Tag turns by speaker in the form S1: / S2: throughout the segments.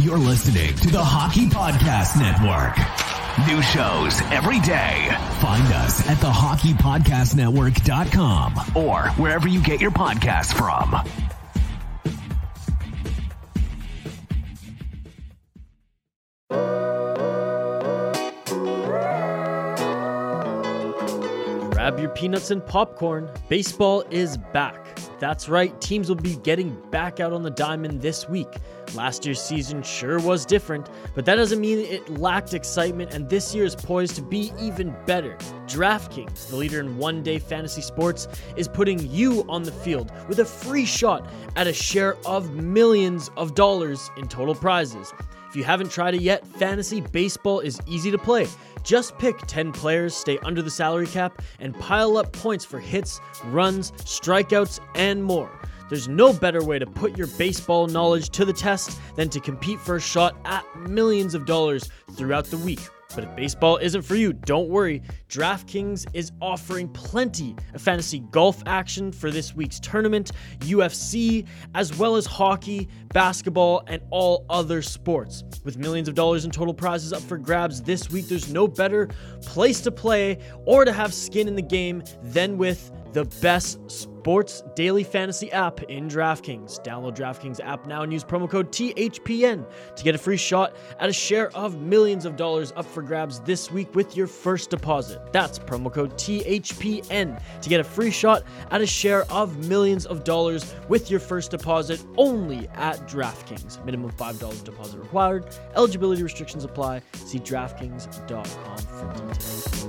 S1: You're listening to the Hockey Podcast Network. New shows every day. Find us at thehockeypodcastnetwork.com or wherever you get your podcasts from.
S2: Grab your peanuts and popcorn. Baseball is back. That's right, teams will be getting back out on the diamond this week. Last year's season sure was different, but that doesn't mean it lacked excitement, and this year is poised to be even better. DraftKings, the leader in one day fantasy sports, is putting you on the field with a free shot at a share of millions of dollars in total prizes. If you haven't tried it yet, fantasy baseball is easy to play. Just pick 10 players, stay under the salary cap, and pile up points for hits, runs, strikeouts, and more. There's no better way to put your baseball knowledge to the test than to compete for a shot at millions of dollars throughout the week. But if baseball isn't for you, don't worry. DraftKings is offering plenty of fantasy golf action for this week's tournament, UFC, as well as hockey, basketball, and all other sports. With millions of dollars in total prizes up for grabs this week, there's no better place to play or to have skin in the game than with the best sports daily fantasy app in DraftKings. Download DraftKings app now and use promo code THPN to get a free shot at a share of millions of dollars up for grabs this week with your first deposit. That's promo code THPN to get a free shot at a share of millions of dollars with your first deposit only at DraftKings. Minimum $5 deposit required. Eligibility restrictions apply. See DraftKings.com for details.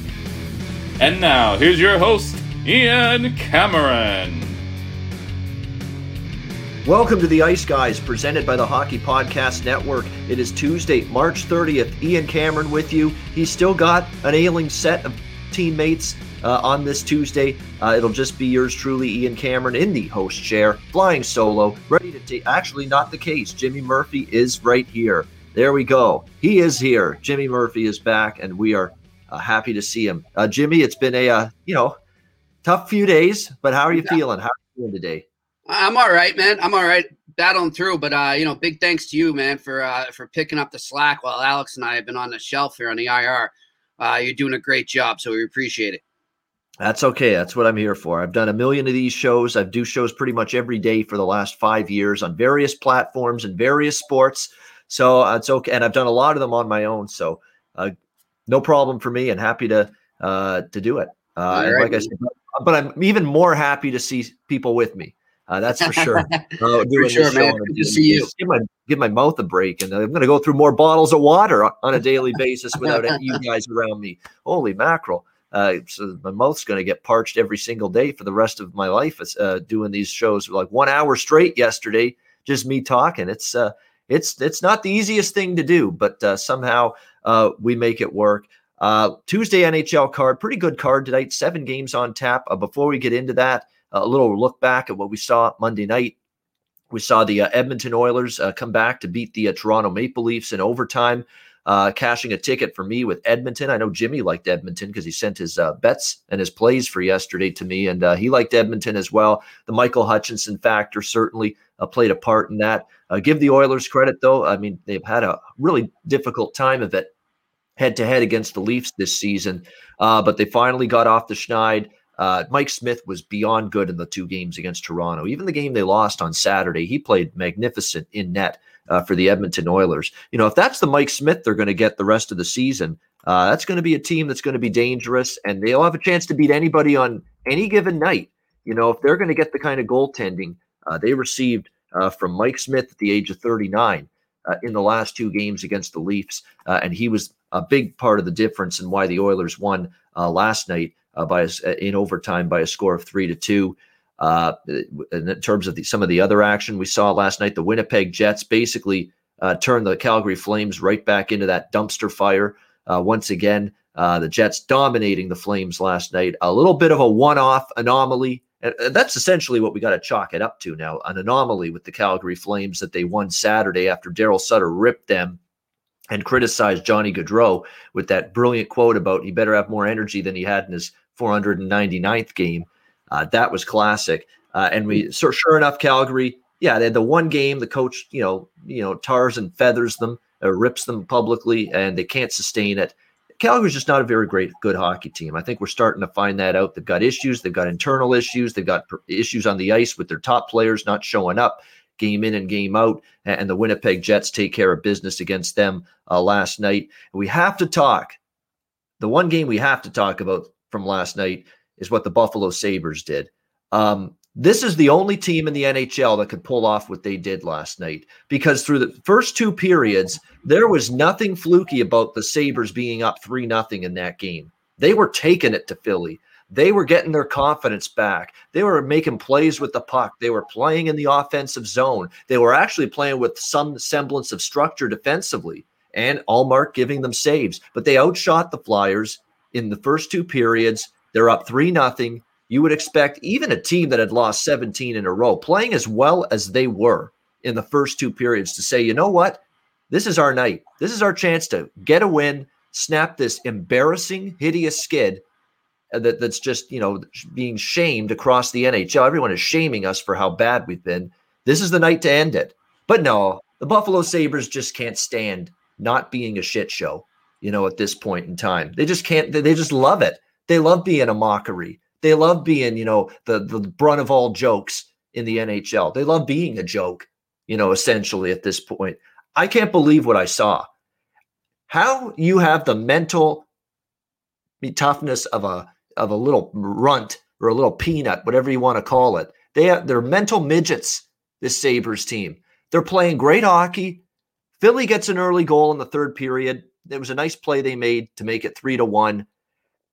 S3: And now, here's your host, Ian Cameron.
S4: Welcome to the Ice Guys, presented by the Hockey Podcast Network. It is Tuesday, March 30th. Ian Cameron with you. He's still got an ailing set of teammates uh, on this Tuesday. Uh, it'll just be yours truly, Ian Cameron, in the host chair, flying solo, ready to take. Actually, not the case. Jimmy Murphy is right here. There we go. He is here. Jimmy Murphy is back, and we are uh, happy to see him. Uh, Jimmy, it's been a uh, you know tough few days, but how are you yeah. feeling? How are you doing today?
S5: I'm all right, man. I'm all right, battling through. But uh, you know, big thanks to you, man, for uh, for picking up the slack while Alex and I have been on the shelf here on the IR. Uh, you're doing a great job, so we appreciate it.
S4: That's okay. That's what I'm here for. I've done a million of these shows. I do shows pretty much every day for the last five years on various platforms and various sports. So uh, it's okay, and I've done a lot of them on my own. So uh, no problem for me, and happy to uh, to do it. Uh, right. Like I said, but I'm even more happy to see people with me. Uh, that's for sure. Uh,
S5: for sure, man. Good to see you.
S4: Give my give my mouth a break, and I'm going to go through more bottles of water on a daily basis without you guys around me. Holy mackerel! Uh, so my mouth's going to get parched every single day for the rest of my life. Uh, doing these shows like one hour straight yesterday, just me talking. It's uh, it's it's not the easiest thing to do, but uh, somehow uh, we make it work. Uh, Tuesday NHL card, pretty good card tonight. Seven games on tap. Uh, before we get into that, a little look back at what we saw Monday night. We saw the uh, Edmonton Oilers uh, come back to beat the uh, Toronto Maple Leafs in overtime, cashing a ticket for me with Edmonton. I know Jimmy liked Edmonton because he sent his bets and his plays for yesterday to me, and he liked Edmonton as well. The Michael Hutchinson factor certainly played a part in that. give the Oilers credit, though. I mean, they've had a really difficult time of it head to head against the Leafs this season, but they finally got off the schneid. Uh, Mike Smith was beyond good in the two games against Toronto. Even the game they lost on Saturday, he played magnificent in net uh, for the Edmonton Oilers. You know, if that's the Mike Smith they're going to get the rest of the season, uh, that's going to be a team that's going to be dangerous, and they'll have a chance to beat anybody on any given night. You know, if they're going to get the kind of goaltending uh, they received uh, from Mike Smith at the age of 39 uh, in the last two games against the Leafs, and he was a big part of the difference in why the Oilers won last night uh, by a, in overtime by a score of three to two. Uh, in terms of the, some of the other action we saw last night, the Winnipeg Jets basically uh, turned the Calgary Flames right back into that dumpster fire uh, once again. Uh, the Jets dominating the Flames last night. A little bit of a one-off anomaly. And that's essentially what we got to chalk it up to now an anomaly with the Calgary Flames that they won Saturday after Daryl Sutter ripped them and criticized Johnny Gaudreau with that brilliant quote about he better have more energy than he had in his 499th game. Uh, that was classic. Uh, and we, so sure enough, Calgary, yeah, they had the one game. The coach, you know, you know, tars and feathers them, uh, rips them publicly, and they can't sustain it. Calgary's just not a very great, good hockey team. I think we're starting to find that out. They've got issues. They've got internal issues. They've got issues on the ice with their top players not showing up game in and game out. And the Winnipeg Jets take care of business against them uh, last night. We have to talk. The one game we have to talk about from last night is what the Buffalo Sabres did. Um, this is the only team in the NHL that could pull off what they did last night because through the first two periods, there was nothing fluky about the Sabres being up 3 nothing in that game. They were taking it to Philly. They were getting their confidence back. They were making plays with the puck. They were playing in the offensive zone. They were actually playing with some semblance of structure defensively and Ullmark giving them saves. But they outshot the Flyers in the first two periods. They're up 3 nothing you would expect even a team that had lost 17 in a row, playing as well as they were in the first two periods, to say, you know what? This is our night. This is our chance to get a win, snap this embarrassing, hideous skid Uh, that, that's just, you know, being shamed across the NHL. Everyone is shaming us for how bad we've been. This is the night to end it. But no, the Buffalo Sabres just can't stand not being a shit show, you know, at this point in time. They just can't, they just love it. They love being a mockery. They love being, you know, the the brunt of all jokes in the NHL. They love being a joke, you know, essentially at this point. I can't believe what I saw. How you have the mental toughness of a of a little runt or a little peanut, whatever you want to call it. They have, they're mental midgets. This Sabres team. They're playing great hockey. Philly gets an early goal in the third period. It was a nice play they made to make it three to one.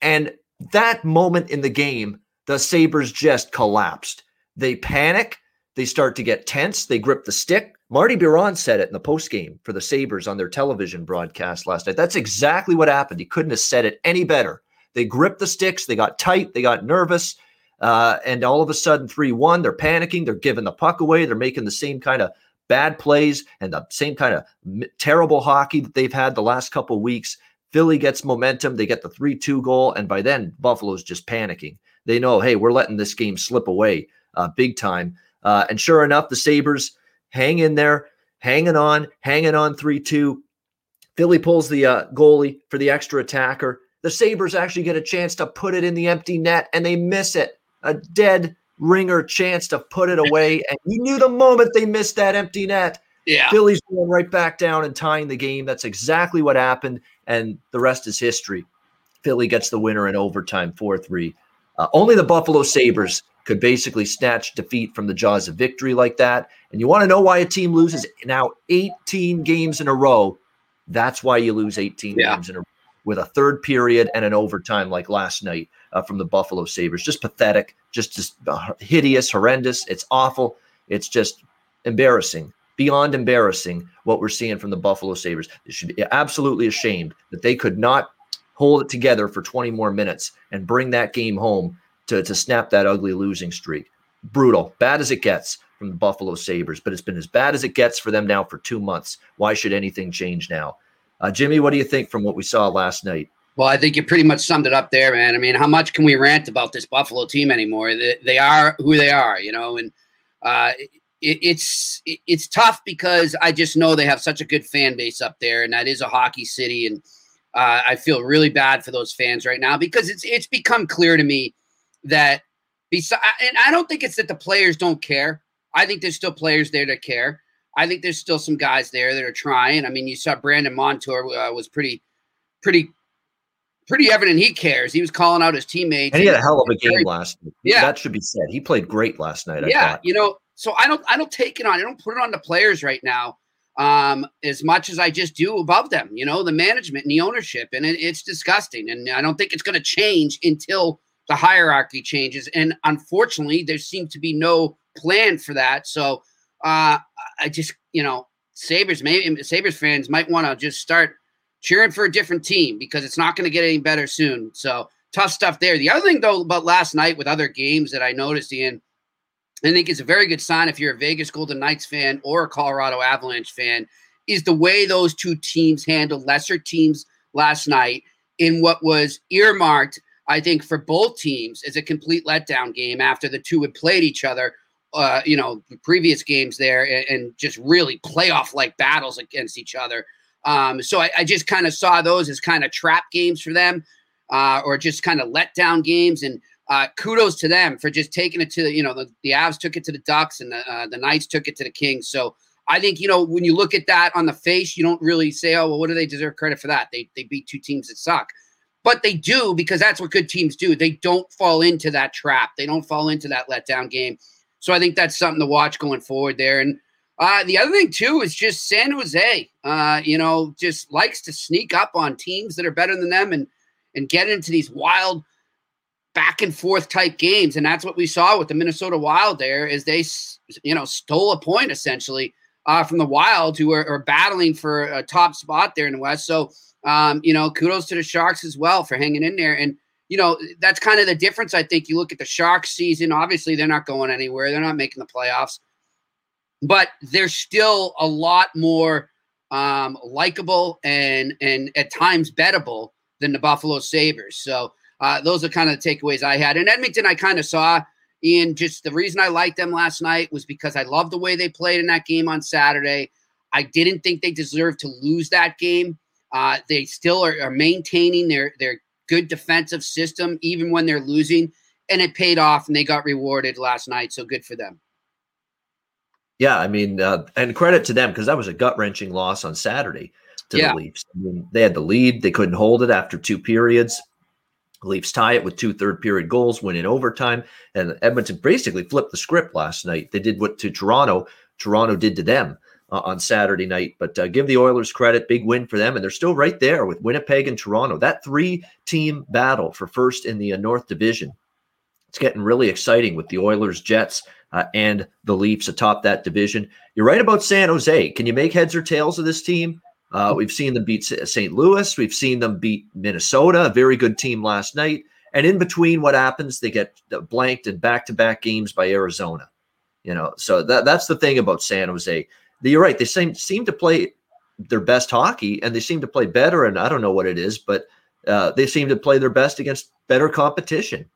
S4: And that moment in the game, the Sabres just collapsed. They panic. They start to get tense. They grip the stick. Marty Biron said it in the post game for the Sabres on their television broadcast last night. That's exactly what happened. He couldn't have said it any better. They gripped the sticks. They got tight. They got nervous. Uh, and all of a sudden, 3 1, they're panicking. They're giving the puck away. They're making the same kind of bad plays and the same kind of terrible hockey that they've had the last couple weeks. Philly gets momentum. They get the 3 2 goal. And by then, Buffalo's just panicking. They know, hey, we're letting this game slip away uh, big time. Uh, and sure enough, the Sabres hang in there, hanging on, hanging on 3 2. Philly pulls the uh, goalie for the extra attacker. The Sabres actually get a chance to put it in the empty net and they miss it. A dead ringer chance to put it away. And you knew the moment they missed that empty net.
S5: Yeah.
S4: Philly's going right back down and tying the game. That's exactly what happened and the rest is history. Philly gets the winner in overtime, 4 3. Uh, only the Buffalo Sabres could basically snatch defeat from the jaws of victory like that. And you want to know why a team loses now 18 games in a row? That's why you lose 18 yeah. games in a row with a third period and an overtime like last night uh, from the Buffalo Sabres. Just pathetic, just, just uh, hideous, horrendous. It's awful. It's just embarrassing beyond embarrassing what we're seeing from the Buffalo Sabres. They should be absolutely ashamed that they could not hold it together for 20 more minutes and bring that game home to, to snap that ugly losing streak. Brutal, bad as it gets from the Buffalo Sabres, but it's been as bad as it gets for them now for two months. Why should anything change now? Uh, Jimmy, what do you think from what we saw last night?
S5: Well, I think you pretty much summed it up there, man. I mean, how much can we rant about this Buffalo team anymore? They, are who they are, you know, and uh, it, it's it, it's tough because I just know they have such a good fan base up there, and that is a hockey city, and uh, I feel really bad for those fans right now because it's it's become clear to me that besides, and I don't think it's that the players don't care. I think there's still players there that care. I think there's still some guys there that are trying. I mean, you saw Brandon Montour uh, was pretty, pretty, pretty evident he cares. He was calling out his teammates.
S4: And he had a hell of a game last. Night. Yeah, that should be said. He played great last night.
S5: Yeah, you know, so I don't I don't take it on. I don't put it on the players right now um, as much as I just do above them. You know, the management and the ownership, and it, it's disgusting. And I don't think it's going to change until the hierarchy changes. And unfortunately, there seems to be no plan for that. So uh, I just, you know, Sabres, maybe Sabres fans might want to just start cheering for a different team because it's not going to get any better soon. So tough stuff there. The other thing, though, about last night with other games that I noticed, Ian, I think it's a very good sign if you're a Vegas Golden Knights fan or a Colorado Avalanche fan, is the way those two teams handled lesser teams last night in what was earmarked, I think, for both teams as a complete letdown game after the two had played each other, uh, you know, the previous games there and, and just really playoff like battles against each other. Um, so I, I just kind of saw those as kind of trap games for them, uh, or just kind of letdown games. And uh, kudos to them for just taking it to you know, the, the Avs took it to the Ducks and the, uh, the Knights took it to the Kings. So I think, you know, when you look at that on the face, you don't really say, oh, well, what do they deserve credit for that? They, they beat two teams that suck. But they do because that's what good teams do. They don't fall into that trap. They don't fall into that letdown game. So I think that's something to watch going forward there. And uh, the other thing too is just San Jose. Uh, you know, just likes to sneak up on teams that are better than them and and get into these wild back and forth type games. And that's what we saw with the Minnesota Wild there, is they you know stole a point essentially uh, from the Wild, who are, are, battling for a top spot there in the West. So um, you know, kudos to the Sharks as well for hanging in there. And you know, that's kind of the difference. I think you look at the Sharks season. Obviously, they're not going anywhere. They're not making the playoffs but they're still a lot more um, likable and and at times bettable than the Buffalo Sabres. So uh, those are kind of the takeaways I had. In Edmonton, I kind of saw Ian. Just the reason I liked them last night was because I loved the way they played in that game on Saturday. I didn't think they deserved to lose that game. Uh, they still are, are maintaining their their good defensive system even when they're losing, and it paid off, and they got rewarded last night. So good for them.
S4: Yeah, I mean, uh, and credit to them because that was a gut wrenching loss on Saturday to yeah. the Leafs. I mean, they had the lead, they couldn't hold it after two periods. The Leafs tie it with two third period goals, win in overtime, and Edmonton basically flipped the script last night. They did what to Toronto, Toronto did to them uh, on Saturday night. But uh, give the Oilers credit, big win for them, and they're still right there with Winnipeg and Toronto. That three team battle for first in the uh, North Division. It's getting really exciting with the Oilers, Jets, uh, and the Leafs atop that division. You're right about San Jose. Can you make heads or tails of this team? Uh, we've seen them beat St. Louis. We've seen them beat Minnesota, a very good team last night. And in between, what happens? They get blanked in back-to-back games by Arizona. You know, so that, that's the thing about San Jose. You're right. They seem seem to play their best hockey, and they seem to play better. And I don't know what it is, but uh, they seem to play their best against better competition.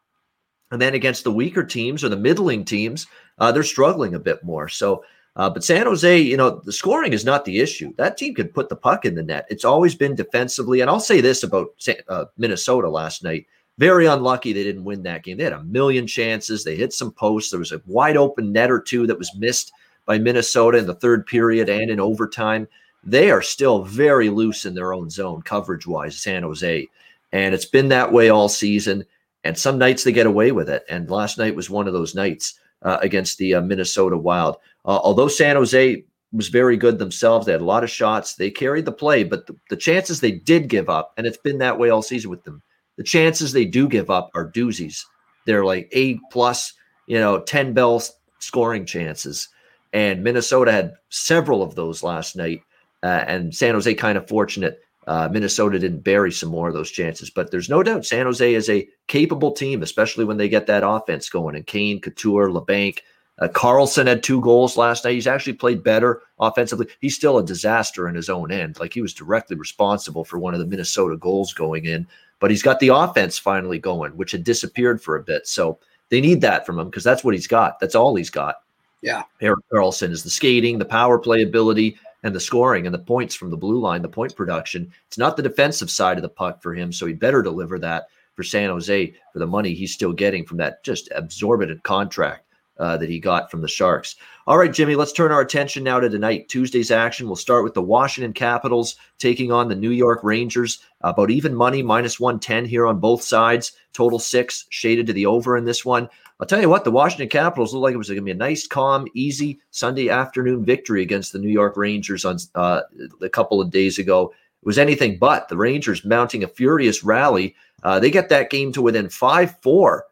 S4: And then against the weaker teams or the middling teams, uh, they're struggling a bit more. So, uh, but San Jose, you know, the scoring is not the issue. That team could put the puck in the net. It's always been defensively. And I'll say this about uh, Minnesota last night. Very unlucky they didn't win that game. They had a million chances. They hit some posts. There was a wide open net or two that was missed by Minnesota in the third period and in overtime. They are still very loose in their own zone, coverage wise, San Jose. And it's been that way all season. And some nights they get away with it. And last night was one of those nights uh, against the uh, Minnesota Wild. Uh, although San Jose was very good themselves, they had a lot of shots. They carried the play, but the, the chances they did give up, and it's been that way all season with them. The chances they do give up are doozies. They're like eight plus, you know, 10 bell scoring chances. And Minnesota had several of those last night. Uh, and San Jose kind of fortunate uh, Minnesota didn't bury some more of those chances, but there's no doubt San Jose is a capable team, especially when they get that offense going. And Kane, Couture, Labanc, uh, Karlsson had two goals last night. He's actually played better offensively. He's still a disaster in his own end. Like he was directly responsible for one of the Minnesota goals going in, but he's got the offense finally going, which had disappeared for a bit. So they need that from him because that's what he's got. That's all he's got.
S5: Yeah.
S4: Erik Karlsson is the skating, the power play ability, and the scoring and the points from the blue line, the point production. It's not the defensive side of the puck for him, so he better deliver that for San Jose for the money he's still getting from that just absorbent contract uh, that he got from the Sharks. All right, Jimmy, let's turn our attention now to tonight. Tuesday's action. We'll start with the Washington Capitals taking on the New York Rangers. About even money, minus 110 here on both sides. Total six, shaded to the over in this one. I'll tell you what, the Washington Capitals looked like it was going to be a nice, calm, easy Sunday afternoon victory against the New York Rangers on uh, a couple of days ago. it was anything but. The Rangers mounting a furious rally. Uh, they get that game to within 5 4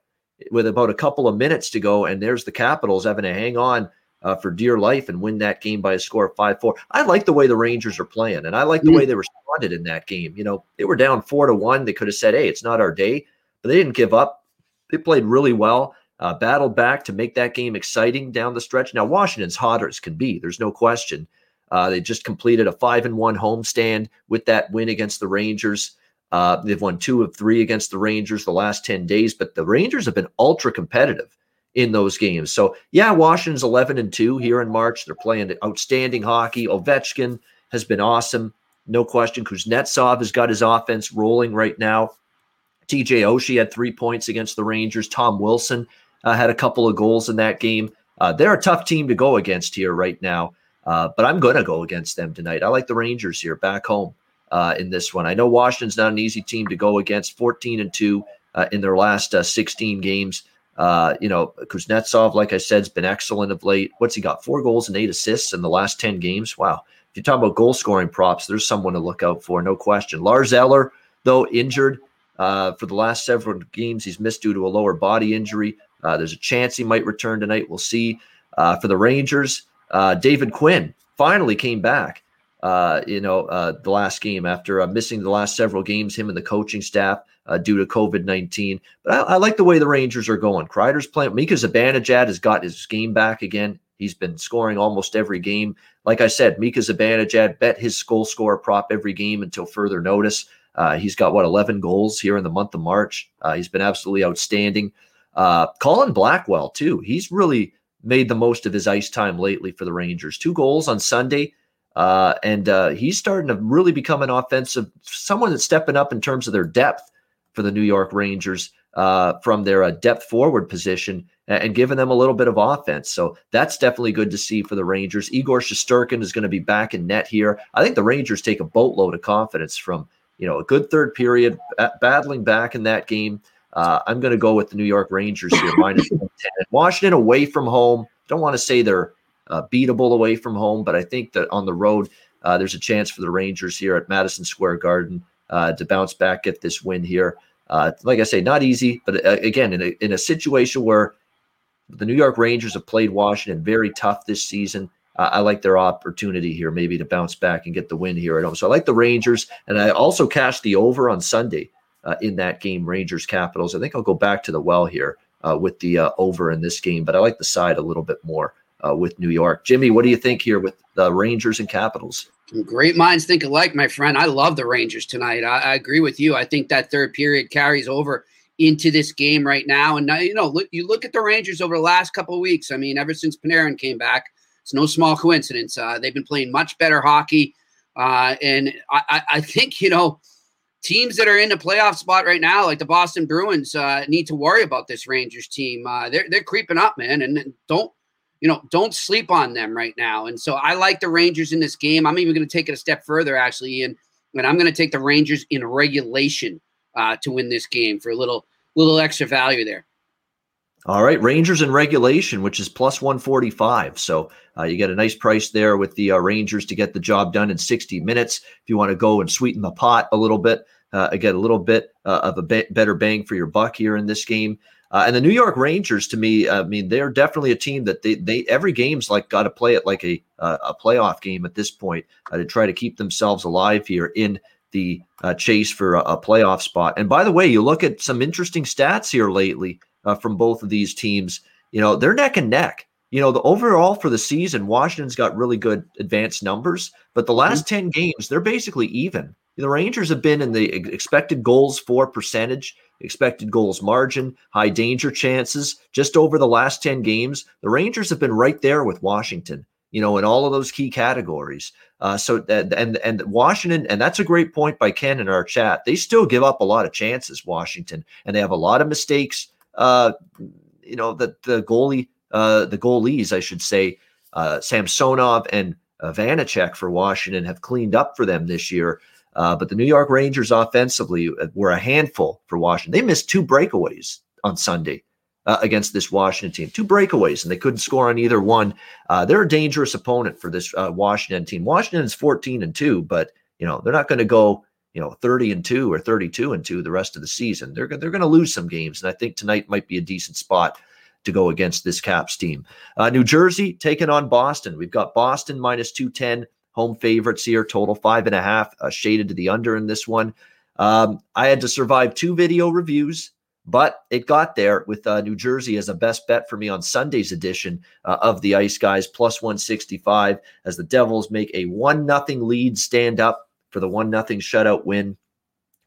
S4: with about a couple of minutes to go. And there's the Capitals having to hang on uh, for dear life and win that game by a score of 5 4. I like the way the Rangers are playing, and I like the way they responded in that game. You know, they were down 4 to 1. They could have said, hey, it's not our day, but they didn't give up. They played really well. Uh, battled back to make that game exciting down the stretch. Now Washington's hotter as can be. There's no question. Uh, they just completed a five and one homestand with that win against the Rangers. Uh, they've won two of three against the Rangers the last 10 days, but the Rangers have been ultra competitive in those games. So, yeah, Washington's 11 and 2 here in March. They're playing outstanding hockey. Ovechkin has been awesome. No question. Kuznetsov has got his offense rolling right now. TJ Oshie had three points against the Rangers. Tom Wilson uh, had a couple of goals in that game. Uh, they're a tough team to go against here right now. Uh, but I'm going to go against them tonight. I like the Rangers here back home uh, in this one. I know Washington's not an easy team to go against. 14 and two uh, in their last uh, 16 games. Uh, you know, Kuznetsov, like I said, has been excellent of late. What's he got? Four goals and eight assists in the last 10 games. Wow. If you're talking about goal scoring props, there's someone to look out for, no question. Lars Eller, though injured uh, for the last several games, he's missed due to a lower body injury. there's a chance he might return tonight. We'll see. for the Rangers, David Quinn finally came back. Uh, you know, uh, the last game after uh, missing the last several games, him and the coaching staff uh, due to COVID nineteen. But I, I, like the way the Rangers are going. Kreider's playing. Mika Zibanejad has got his game back again. He's been scoring almost every game. Like I said, Mika Zibanejad bet his goal score prop every game until further notice. Uh, he's got what 11 goals here in the month of March. Uh, he's been absolutely outstanding. Colin Blackwell too. He's really made the most of his ice time lately for the Rangers. Two goals on Sunday. Uh, and uh, he's starting to really become an offensive someone that's stepping up in terms of their depth for the New York Rangers uh, from their uh, depth forward position and, and giving them a little bit of offense. So that's definitely good to see for the Rangers. Igor Shesterkin is going to be back in net here. I think the Rangers take a boatload of confidence from you know a good third period, battling back in that game. Uh, I'm going to go with the New York Rangers here, minus 110. Washington away from home. Don't want to say they're uh, beatable away from home, but I think that on the road, uh, there's a chance for the Rangers here at Madison Square Garden uh, to bounce back, get this win here. Uh, like I say, not easy, but uh, again, in a, in a situation where the New York Rangers have played Washington very tough this season. I like their opportunity here, maybe to bounce back and get the win here at home. So I like the Rangers, and I also cashed the over on Sunday uh, in that game, Rangers Capitals. I think I'll go back to the well here uh, with the uh, over in this game, but I like the side a little bit more uh, with New York. Jimmy, what do you think here with the Rangers and Capitals?
S5: Great minds think alike, my friend. I love the Rangers tonight. I, I agree with you. I think that third period carries over into this game right now. And now, you know, look, you look at the Rangers over the last couple of weeks. I mean, ever since Panarin came back, it's no small coincidence. Uh, they've been playing much better hockey. Uh, and I, I, think, you know, teams that are in the playoff spot right now, like the Boston Bruins, uh, need to worry about this Rangers team. Uh, they're they're creeping up, man, and don't you know don't sleep on them right now. And so I like the Rangers in this game. I'm even going to take it a step further, actually, and and I'm going to take the Rangers in regulation uh, to win this game for a little little extra value there.
S4: All right, Rangers in regulation, which is plus 145. So uh, you get a nice price there with the uh, Rangers to get the job done in 60 minutes. If you want to go and sweeten the pot a little bit, uh, get a little bit uh, of a be- better bang for your buck here in this game. Uh, and the New York Rangers, to me, I mean, they're definitely a team that they they every game's like got to play it like a uh, a playoff game at this point to try to keep themselves alive here in the chase for a, a playoff spot. And by the way, you look at some interesting stats here lately uh, from both of these teams. You know, they're neck and neck. You know, the overall for the season, Washington's got really good advanced numbers, but the last mm-hmm. 10 games, they're basically even. The Rangers have been in the expected goals for percentage, expected goals margin, high danger chances. Just over the last 10 games, the Rangers have been right there with Washington, you know, in all of those key categories. Uh, so, and, and, Washington, and that's a great point by Ken in our chat. They still give up a lot of chances, Washington, and they have a lot of mistakes uh, you know, the the goalie, uh, the goalies, I should say, uh, Samsonov and uh, Vanecek for Washington have cleaned up for them this year. Uh, but the New York Rangers offensively uh, were a handful for Washington. They missed two breakaways on Sunday uh, against this Washington team. Two breakaways, and they couldn't score on either one. Uh, they're a dangerous opponent for this uh, Washington team. Washington is 14 and 2, but you know, they're not going to go, you know, 30 and 2 or 32 and 2 the rest of the season. They're they're going to lose some games and I think tonight might be a decent spot to go against this Caps team. Uh, New Jersey taking on Boston. We've got Boston minus 210 home favorites here, total five and a half, uh, shaded to the under in this one. Um, I had to survive two video reviews, but it got there with uh, New Jersey as a best bet for me on Sunday's edition uh, of the Ice Guys, plus 165, as the Devils make a 1 nothing lead stand up for the 1 nothing shutout win.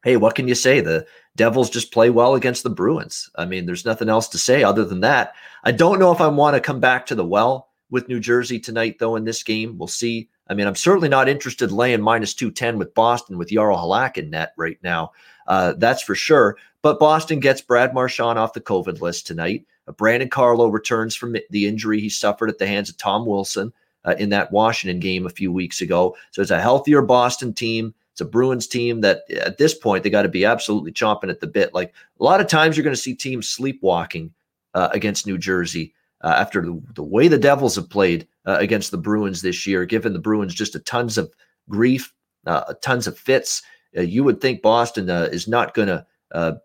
S4: Hey, what can you say? The Devils just play well against the Bruins. I mean, there's nothing else to say other than that. I don't know if I want to come back to the well with New Jersey tonight, though, in this game. We'll see. I mean, I'm certainly not interested laying minus 210 with Boston with Jaro Halak in net right now. Uh, that's for sure. But Boston gets Brad Marchand off the COVID list tonight. Uh, Brandon Carlo returns from the injury he suffered at the hands of Tom Wilson uh, in that Washington game a few weeks ago. So it's a healthier Boston team. It's a Bruins team that at this point they got to be absolutely chomping at the bit. Like a lot of times you're going to see teams sleepwalking uh, against New Jersey uh, after the, the, way the Devils have played uh, against the Bruins this year, given the Bruins just a tons of grief, uh, tons of fits. Uh, you would think Boston uh, is not going to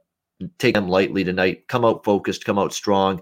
S4: take them lightly tonight. Come out focused, come out strong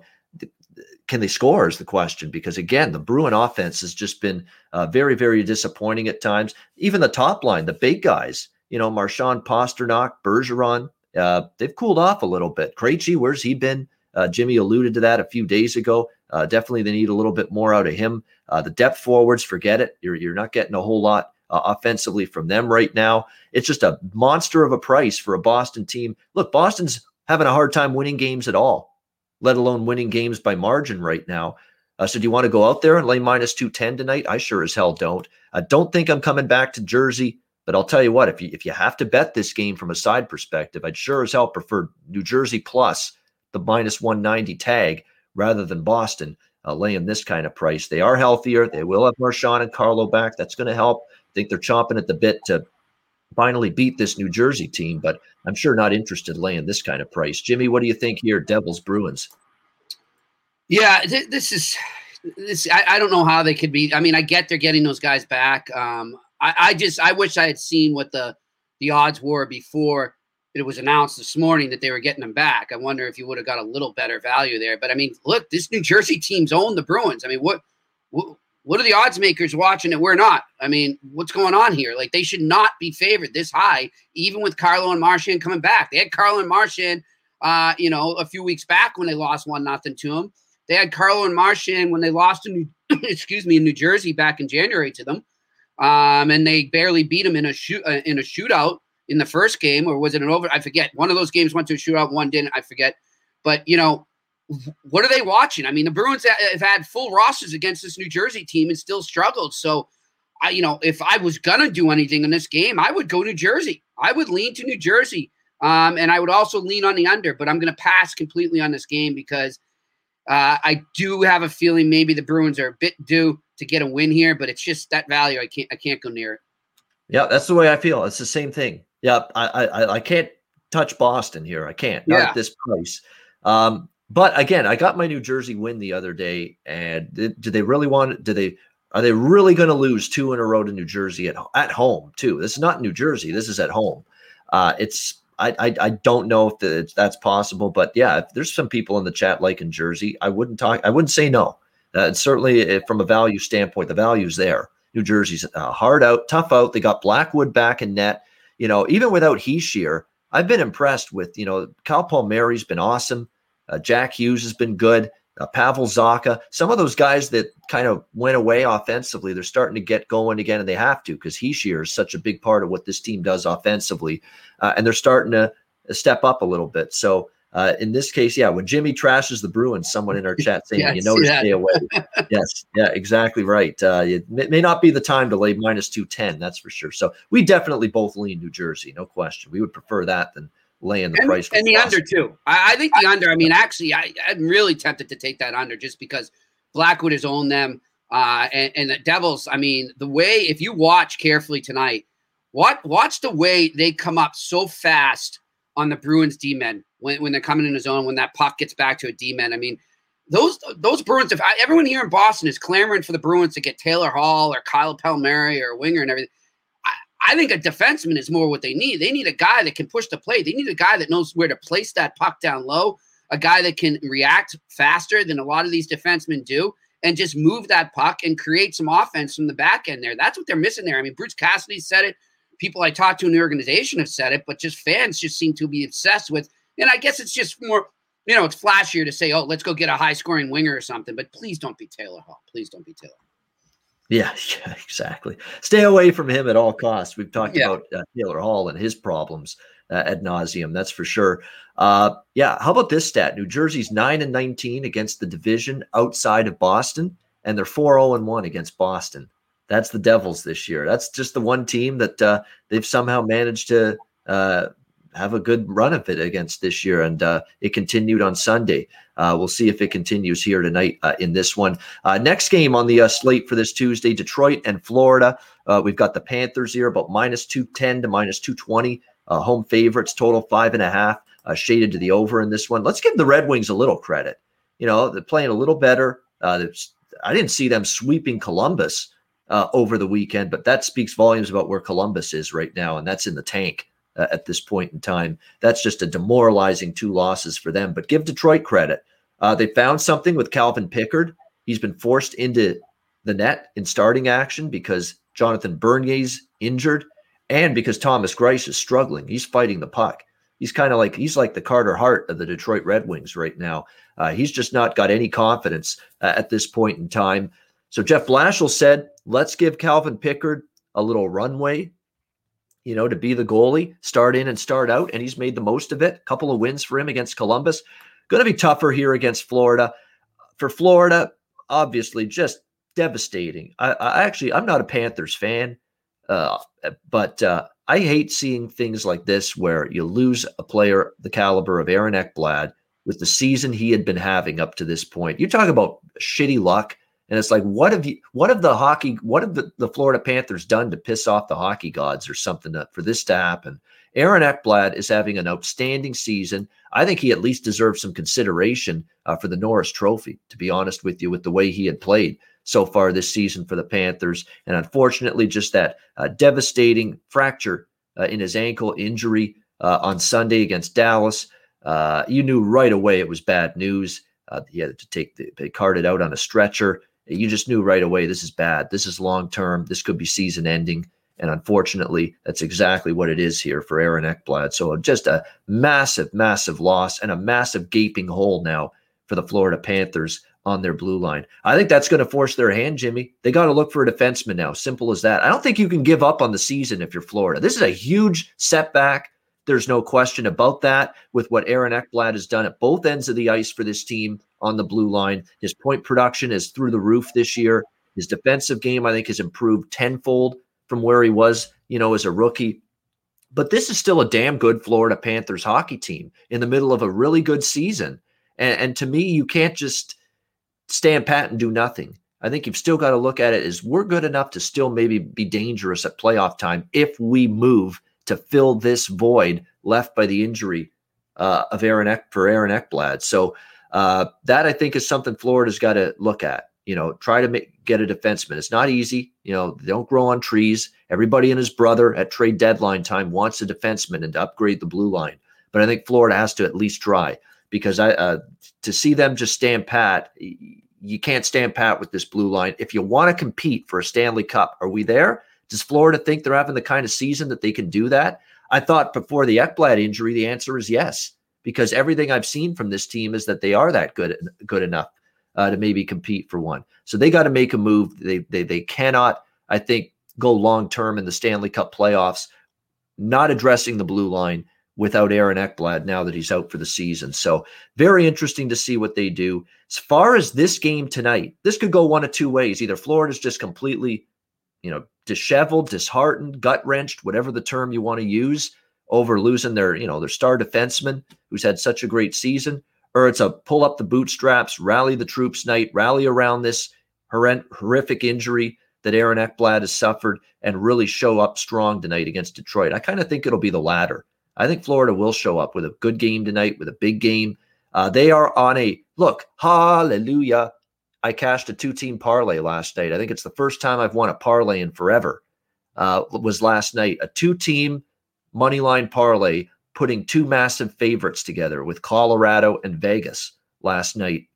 S4: can they score is the question because again the bruin offense has just been very very disappointing at times even the top line the big guys you know marchand pastrnak bergeron uh, they've cooled off a little bit Krejci, where's he been uh, jimmy alluded to that a few days ago uh, definitely they need a little bit more out of him uh, the depth forwards forget it you're, you're not getting a whole lot uh, offensively from them right now it's just a monster of a price for a boston team look boston's having a hard time winning games at all let alone winning games by margin right now. Uh, so do you want to go out there and lay minus 210 tonight? I sure as hell don't. I don't think I'm coming back to Jersey, but I'll tell you what, if you if you have to bet this game from a side perspective, I'd sure as hell prefer New Jersey plus the minus 190 tag rather than Boston uh, laying this kind of price. They are healthier. They will have Marchand and Carlo back. That's going to help. I think they're chomping at the bit to finally beat this New Jersey team, but I'm sure not interested in laying this kind of price. Jimmy, what do you think here, Devils Bruins?
S5: Yeah, th- this is this. I, I, don't know how they could be. I mean, I get they're getting those guys back. Um, I, I just I wish I had seen what the the odds were before it was announced this morning that they were getting them back. I wonder if you would have got a little better value there. But I mean, look, this New Jersey team's own the Bruins. I mean, what, what what are the odds makers watching it? We're not. I mean, what's going on here? Like they should not be favored this high, even with Carlo and Marchand coming back. They had Carlo and Marchand, uh, you know, a few weeks back when they lost one nothing to them. They had Carlo and Marchand when they lost in New, excuse me in New Jersey back in January to them, um, and they barely beat them in a shoot uh, in a shootout in the first game, or was it an over? I forget. One of those games went to a shootout, one didn't. I forget. But you know, what are they watching? I mean, the Bruins have had full rosters against this New Jersey team and still struggled. So, I, you know, if I was gonna do anything in this game, I would go New Jersey. I would lean to New Jersey, um, and I would also lean on the under. But I'm gonna pass completely on this game because uh, I do have a feeling maybe the Bruins are a bit due to get a win here, but it's just that value. I can't I can't go near it.
S4: Yeah, that's the way I feel. It's the same thing. Yeah, I I, I can't touch Boston here. I can't. Not at this price. Um, but again, I got my New Jersey win the other day, and did, did they really want? Do they? Are they really going to lose two in a row to New Jersey at at home too? This is not New Jersey. This is at home. Uh, it's I, I, I don't know if the, that's possible, but yeah, if there's some people in the chat like in Jersey, I wouldn't talk. I wouldn't say no. Uh, certainly, if, from a value standpoint, the value's there. New Jersey's uh, hard out, tough out. They got Blackwood back in net. You know, even without Hischier, I've been impressed with. You know, Kyle Palmieri's been awesome. Uh, Jack Hughes has been good. Uh, Pavel Zacha, some of those guys that kind of went away offensively, they're starting to get going again, and they have to because Hischier is such a big part of what this team does offensively, uh, and they're starting to step up a little bit. So uh, in this case, yeah, when Jimmy trashes the Bruins, someone in our chat saying, yes, "You know to stay away." yes, yeah, exactly right. Uh, it may, may not be the time to lay minus two ten, that's for sure. So we definitely both lean New Jersey, no question. We would prefer that than laying the
S5: and,
S4: price.
S5: And the under too. I, I, think the under. I mean, actually, I, I'm really tempted to take that under just because Blackwood has owned them. Uh, and, and the Devils. I mean, the way if you watch carefully tonight, what watch the way they come up so fast on the Bruins D men when, when they're coming in the zone when that puck gets back to a D man. I mean, those those Bruins. If I, everyone here in Boston is clamoring for the Bruins to get Taylor Hall or Kyle Palmieri or Winger and everything, I think a defenseman is more what they need. They need a guy that can push the play. They need a guy that knows where to place that puck down low, a guy that can react faster than a lot of these defensemen do and just move that puck and create some offense from the back end there. That's what they're missing there. I mean, Bruce Cassidy said it. People I talked to in the organization have said it, but just fans just seem to be obsessed with. And I guess it's just more, you know, it's flashier to say, oh, let's go get a high scoring winger or something. But please don't be Taylor Hall. Please don't be Taylor.
S4: Yeah, yeah, exactly. Stay away from him at all costs. We've talked yeah. about uh, Taylor Hall and his problems uh, ad nauseum. That's for sure. Uh, yeah. How about this stat? New Jersey's nine and nineteen against the division outside of Boston, and they're four zero oh and one against Boston. That's the Devils this year. That's just the one team that uh, they've somehow managed to uh, have a good run of it against this year, and uh, it continued on Sunday. Uh, we'll see if it continues here tonight uh, in this one. Uh, next game on the uh, slate for this Tuesday: Detroit and Florida. Uh, we've got the Panthers here, about minus two ten to minus two twenty. home favorites, total five and a half, shaded to the over in this one. Let's give the Red Wings a little credit. You know, they're playing a little better. I didn't see them sweeping Columbus. over the weekend, but that speaks volumes about where Columbus is right now, and that's in the tank uh, at this point in time. That's just a demoralizing two losses for them. But give Detroit credit. Uh, they found something with Calvin Pickard. He's been forced into the net in starting action because Jonathan Bernier's injured and because Thomas Greiss is struggling. He's fighting the puck. He's kind of like he's like the Carter Hart of the Detroit Red Wings right now. Uh, he's just not got any confidence uh, at this point in time. So Jeff Blashill said, "Let's give Calvin Pickard a little runway you know, to be the goalie, start in and start out, and he's made the most of it. A couple of wins for him against Columbus. Going to be tougher here against Florida. For Florida, obviously, just devastating. I, I actually, I'm not a Panthers fan, uh, but uh, I hate seeing things like this where you lose a player the caliber of Aaron Ekblad with the season he had been having up to this point. You talk about shitty luck and it's like, what have you, what have the hockey, what have the, the Florida Panthers done to piss off the hockey gods or something to, for this to happen? Aaron Ekblad is having an outstanding season. I think he at least deserves some consideration uh, for the Norris Trophy, to be honest with you, with the way he had played so far this season for the Panthers. And unfortunately, just that uh, devastating fracture uh, in his ankle injury uh, on Sunday against Dallas. Uh, you knew right away it was bad news. Uh, he had to take the, they carted out on a stretcher you just knew right away this is bad. This is long term. This could be season ending. And unfortunately, that's exactly what it is here for Aaron Ekblad. So just a massive, massive loss and a massive gaping hole now for the Florida Panthers on their blue line. I think that's going to force their hand, Jimmy. They got to look for a defenseman now. Simple as that. I don't think you can give up on the season if you're Florida. This is a huge setback. There's no question about that with what Aaron Ekblad has done at both ends of the ice for this team on the blue line. His point production is through the roof this year. His defensive game, I think, has improved tenfold from where he was, you know, as a rookie. But this is still a damn good Florida Panthers hockey team in the middle of a really good season. And, and to me, you can't just stand pat and do nothing. I think you've still got to look at it as we're good enough to still maybe be dangerous at playoff time if we move to fill this void left by the injury uh, of Aaron Eck for Aaron Ekblad. So uh, that I think is something Florida's got to look at. You know, try to make, get a defenseman. It's not easy. You know, they don't grow on trees. Everybody and his brother at trade deadline time wants a defenseman and to upgrade the blue line. But I think Florida has to at least try because I uh, to see them just stand pat. You can't stand pat with this blue line. If you want to compete for a Stanley Cup, are we there? Does Florida think they're having the kind of season that they can do that? I thought before the Ekblad injury, the answer is yes, because everything I've seen from this team is that they are that good good enough uh, to maybe compete for one. So they got to make a move. They they they cannot, I think, go long term in the Stanley Cup playoffs, not addressing the blue line without Aaron Ekblad now that he's out for the season. So very interesting to see what they do. As far as this game tonight, this could go one of two ways. Either Florida's just completely, you know, disheveled, disheartened, gut wrenched, whatever the term you want to use, over losing their, you know, their star defenseman who's had such a great season, or it's a pull up the bootstraps, rally the troops night, rally around this horrific injury that Aaron Ekblad has suffered and really show up strong tonight against Detroit. I kind of think it'll be the latter. I think Florida will show up with a good game tonight, with a big game. Uh, they are on a look, hallelujah. I cashed a two team parlay last night. I think it's the first time I've won a parlay in forever. uh, was last night a two team money line parlay putting two massive favorites together with Colorado and Vegas last night.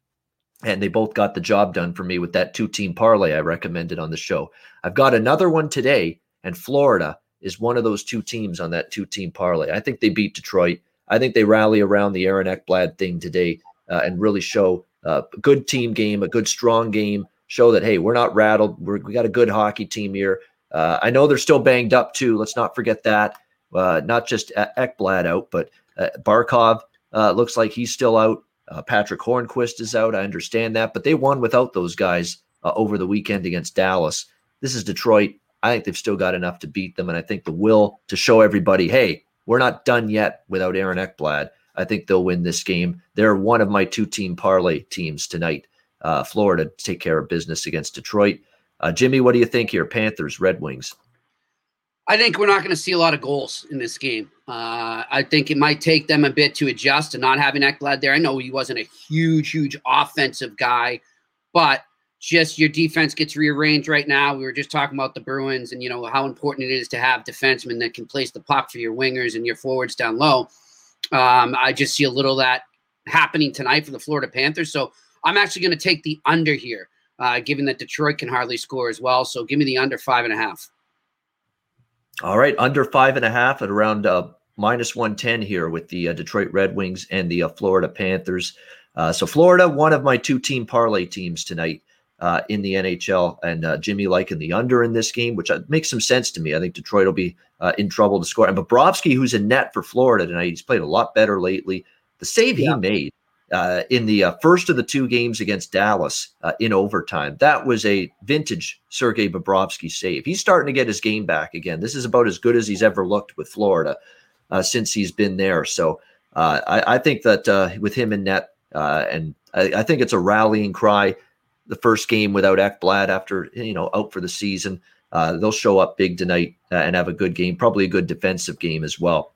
S4: And they both got the job done for me with that two team parlay I recommended on the show. I've got another one today, and Florida is one of those two teams on that two team parlay. I think they beat Detroit. I think they rally around the Aaron Ekblad thing today uh, and really show uh, a good team game, a good strong game. Show that hey, we're not rattled. We're, we got a good hockey team here. Uh, I know they're still banged up too. Let's not forget that. Uh, not just Ekblad out, but uh, Barkov uh, looks like he's still out. Patric Hornqvist is out. I understand that, but they won without those guys over the weekend against Dallas. This is Detroit. I think they've still got enough to beat them, and I think the will to show everybody, hey, we're not done yet without Aaron Ekblad. I think they'll win this game. They're one of my two team parlay teams tonight. Uh, Florida to take care of business against Detroit. Uh, Jimmy, what do you think here? Panthers, Red Wings.
S5: I think we're not going to see a lot of goals in this game. Uh, I think it might take them a bit to adjust to not having Ekblad there. I know he wasn't a huge, huge offensive guy, but just your defense gets rearranged right now. We were just talking about the Bruins and you know how important it is to have defensemen that can place the puck for your wingers and your forwards down low. Um, I just see a little that happening tonight for the Florida Panthers. So I'm actually going to take the under here, uh, given that Detroit can hardly score as well. So give me the under five and a half.
S4: All right, under five and a half at around uh, minus 110 here with the uh, Detroit Red Wings and the uh, Florida Panthers. Uh, so, Florida, one of my two team parlay teams tonight uh, in the NHL, and uh, Jimmy liking the under in this game, which makes some sense to me. I think Detroit will be in trouble to score. And Bobrovsky, who's in net for Florida tonight, he's played a lot better lately. The save yeah. he made uh, in the uh, first of the two games against Dallas uh, in overtime. That was a vintage Sergei Bobrovsky save. He's starting to get his game back again. This is about as good as he's ever looked with Florida uh, since he's been there. So uh, I, I, think that uh, with him in net, and I, I, think it's a rallying cry. The first game without Ekblad after you know out for the season, they'll show up big tonight and have a good game, probably a good defensive game as well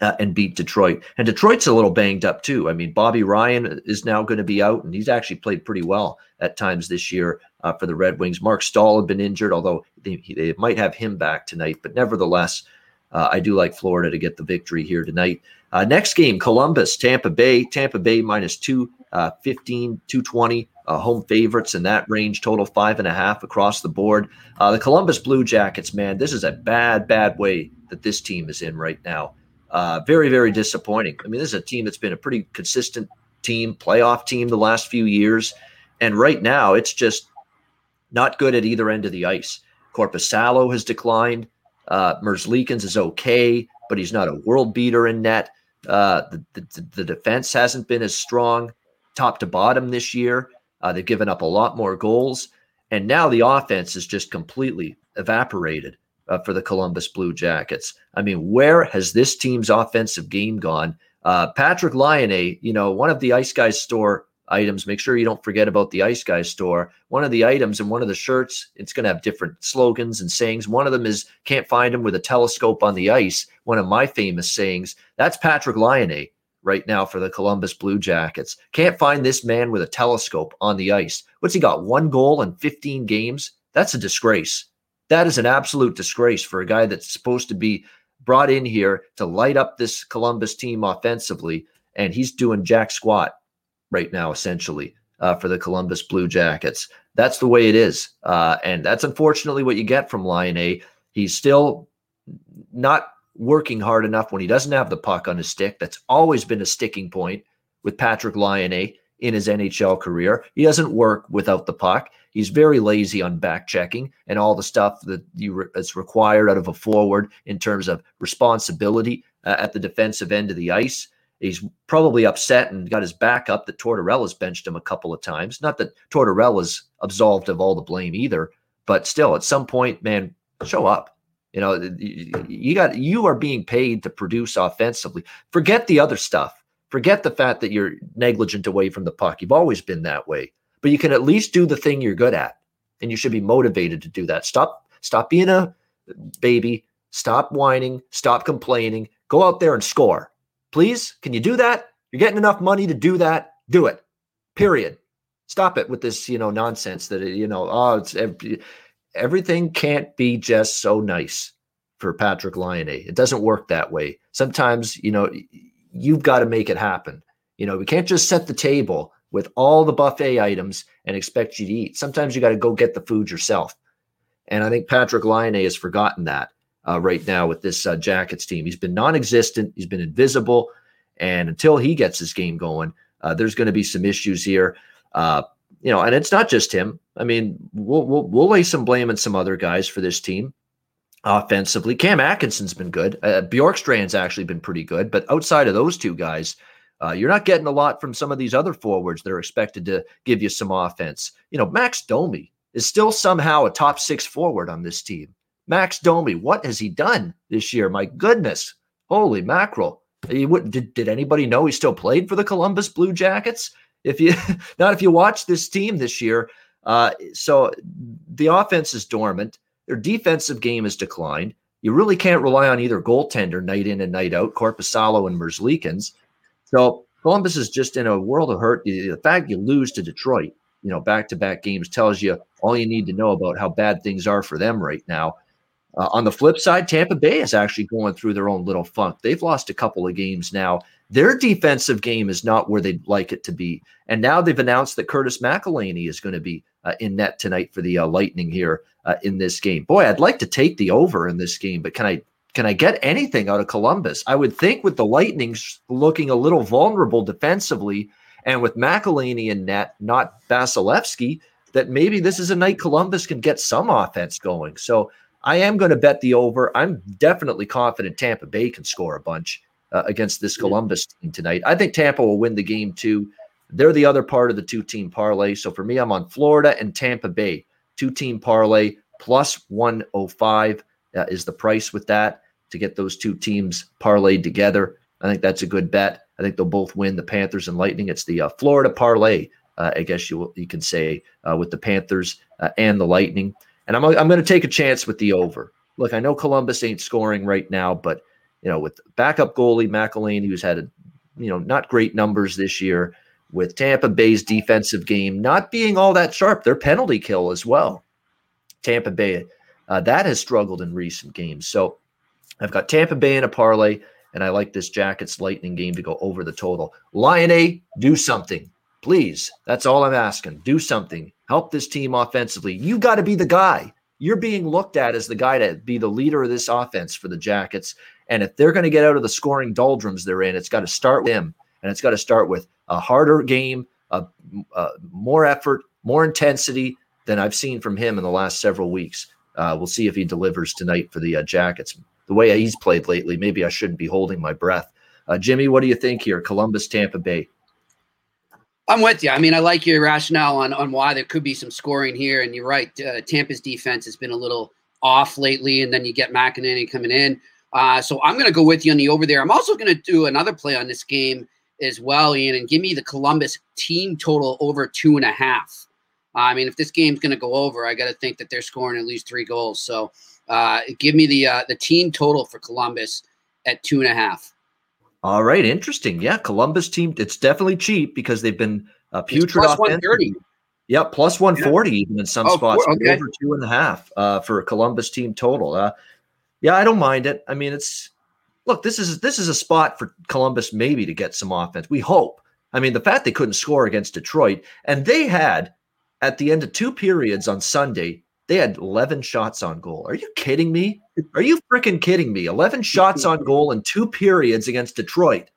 S4: uh, and beat Detroit. And Detroit's a little banged up too. I mean, Bobby Ryan is now going to be out, and he's actually played pretty well at times this year uh, for the Red Wings. Marc Staal had been injured, although they, they might have him back tonight. But nevertheless, uh, I do like Florida to get the victory here tonight. Uh, next game, Columbus, Tampa Bay. Tampa Bay minus two, uh, 15, 220. Uh, home favorites in that range, total five and a half across the board. The Columbus Blue Jackets, man, this is a bad, bad way that this team is in right now. Uh, very, very disappointing. I mean, this is a team that's been a pretty consistent team, playoff team the last few years. And right now, it's just not good at either end of the ice. Korpisalo has declined. Uh, Merzlikins is okay, but he's not a world beater in net. Uh, the, the, the defense hasn't been as strong top to bottom this year. Uh, they've given up a lot more goals. And now the offense is just completely evaporated uh, for the Columbus Blue Jackets. I mean, where has this team's offensive game gone? Uh, Patrik Laine, you know, one of the Ice Guys store items. Make sure you don't forget about the Ice Guys store. One of the items in one of the shirts, it's going to have different slogans and sayings. One of them is "Can't find him with a telescope on the ice." One of my famous sayings. That's Patrik Laine right now for the Columbus Blue Jackets. Can't find this man with a telescope on the ice. What's he got? One goal in 15 games? That's a disgrace. That is an absolute disgrace for a guy that's supposed to be brought in here to light up this Columbus team offensively, and he's doing jack squat right now, essentially, uh, for the Columbus Blue Jackets. That's the way it is, uh, and that's unfortunately what you get from Laine. He's still not working hard enough when he doesn't have the puck on his stick. That's always been a sticking point with Patrik Laine in his NHL career. He doesn't work without the puck. He's very lazy on back checking and all the stuff that you re- that's required out of a forward in terms of responsibility uh, at the defensive end of the ice. He's probably upset and got his back up that Tortorella's benched him a couple of times. Not that Tortorella's absolved of all the blame either, but still, at some point, man, show up. You know, you got you are being paid to produce offensively. Forget the other stuff. Forget the fact that you're negligent away from the puck. You've always been that way. But you can at least do the thing you're good at and you should be motivated to do that. Stop stop being a baby. Stop whining. Stop complaining. Go out there and score. Please can you do that? You're getting enough money to do that. Do it. Period. Stop it with this you know nonsense that you know oh it's everything can't be just so nice for Patrik Laine. It doesn't work that way. Sometimes, you know, you've got to make it happen. You know, we can't just set the table with all the buffet items and expect you to eat. Sometimes you got to go get the food yourself. And I think Patrik Laine has forgotten that uh, right now with this uh, Jackets team. He's been non existent, he's been invisible. And until he gets his game going, uh, there's going to be some issues here. Uh, you know, and it's not just him. I mean, we'll, we'll, we'll lay some blame on some other guys for this team offensively. Cam Atkinson's been good. Uh, Bjorkstrand's actually been pretty good. But outside of those two guys, uh, you're not getting a lot from some of these other forwards that are expected to give you some offense. You know, Max Domi is still somehow a top six forward on this team. Max Domi, what has he done this year? My goodness. Holy mackerel. He would, did, did anybody know he still played for the Columbus Blue Jackets? If you not if you watch this team this year, uh, so the offense is dormant. Their defensive game has declined. You really can't rely on either goaltender night in and night out, Korpisalo and Merzlikins. So Columbus is just in a world of hurt. The fact you lose to Detroit, you know, back to back games tells you all you need to know about how bad things are for them right now. Uh, on the flip side, Tampa Bay is actually going through their own little funk. They've lost a couple of games now. Their defensive game is not where they'd like it to be. And now they've announced that Curtis McElhinney is going to be in net tonight for the uh, Lightning here uh, in this game. Boy, I'd like to take the over in this game, but can I can I get anything out of Columbus? I would think with the Lightning looking a little vulnerable defensively, and with McElhinney in net, not Vasilevskiy, that maybe this is a night Columbus can get some offense going. So I am going to bet the over. I'm definitely confident Tampa Bay can score a bunch uh, against this Columbus team tonight. I think Tampa will win the game too. They're the other part of the two team parlay. So for me, I'm on Florida and Tampa Bay. Two team parlay plus 105 uh, is the price with that to get those two teams parlayed together. I think that's a good bet. I think they'll both win the Panthers and Lightning. It's the uh, Florida parlay, uh, I guess you you can say, uh, with the Panthers uh, and the Lightning. And I'm I'm going to take a chance with the over. Look, I know Columbus ain't scoring right now, but you know with backup goalie McElhinney, who's had a you know not great numbers this year, with Tampa Bay's defensive game not being all that sharp, their penalty kill as well. Tampa Bay uh, that has struggled in recent games. So I've got Tampa Bay in a parlay, and I like this Jackets Lightning game to go over the total. Laine, do something, please. That's all I'm asking. Do something. Help this team offensively. You got to be the guy. You're being looked at as the guy to be the leader of this offense for the Jackets. And if they're going to get out of the scoring doldrums they're in, it's got to start with him, and it's got to start with a harder game, a, a more effort, more intensity than I've seen from him in the last several weeks. Uh, we'll see if he delivers tonight for the uh, Jackets the way he's played lately, maybe I shouldn't be holding my breath. Uh, Jimmy, what do you think here? Columbus, Tampa Bay.
S5: I'm with you. I mean, I like your rationale on, on why there could be some scoring here. And you're right. Uh, Tampa's defense has been a little off lately. And then you get McElhinney coming in. Uh, so I'm going to go with you on the over there. I'm also going to do another play on this game as well, Ian, and give me the Columbus team total over two and a half. I mean, if this game's going to go over, I got to think that they're scoring at least three goals. So uh, give me the uh, the team total for Columbus at two and a half.
S4: All right, interesting. Yeah, Columbus team. It's definitely cheap because they've been uh, putrid. Plus one thirty. Yeah, plus one forty yeah. even in some oh, spots. Okay. Over two and a half uh, for a Columbus team total. Uh, yeah, I don't mind it. I mean, it's look. This is this is a spot for Columbus maybe to get some offense. We hope. I mean, the fact they couldn't score against Detroit and they had at the end of two periods on Sunday they had 11 shots on goal. Are you kidding me? Are you freaking kidding me? 11 shots on goal in two periods against Detroit.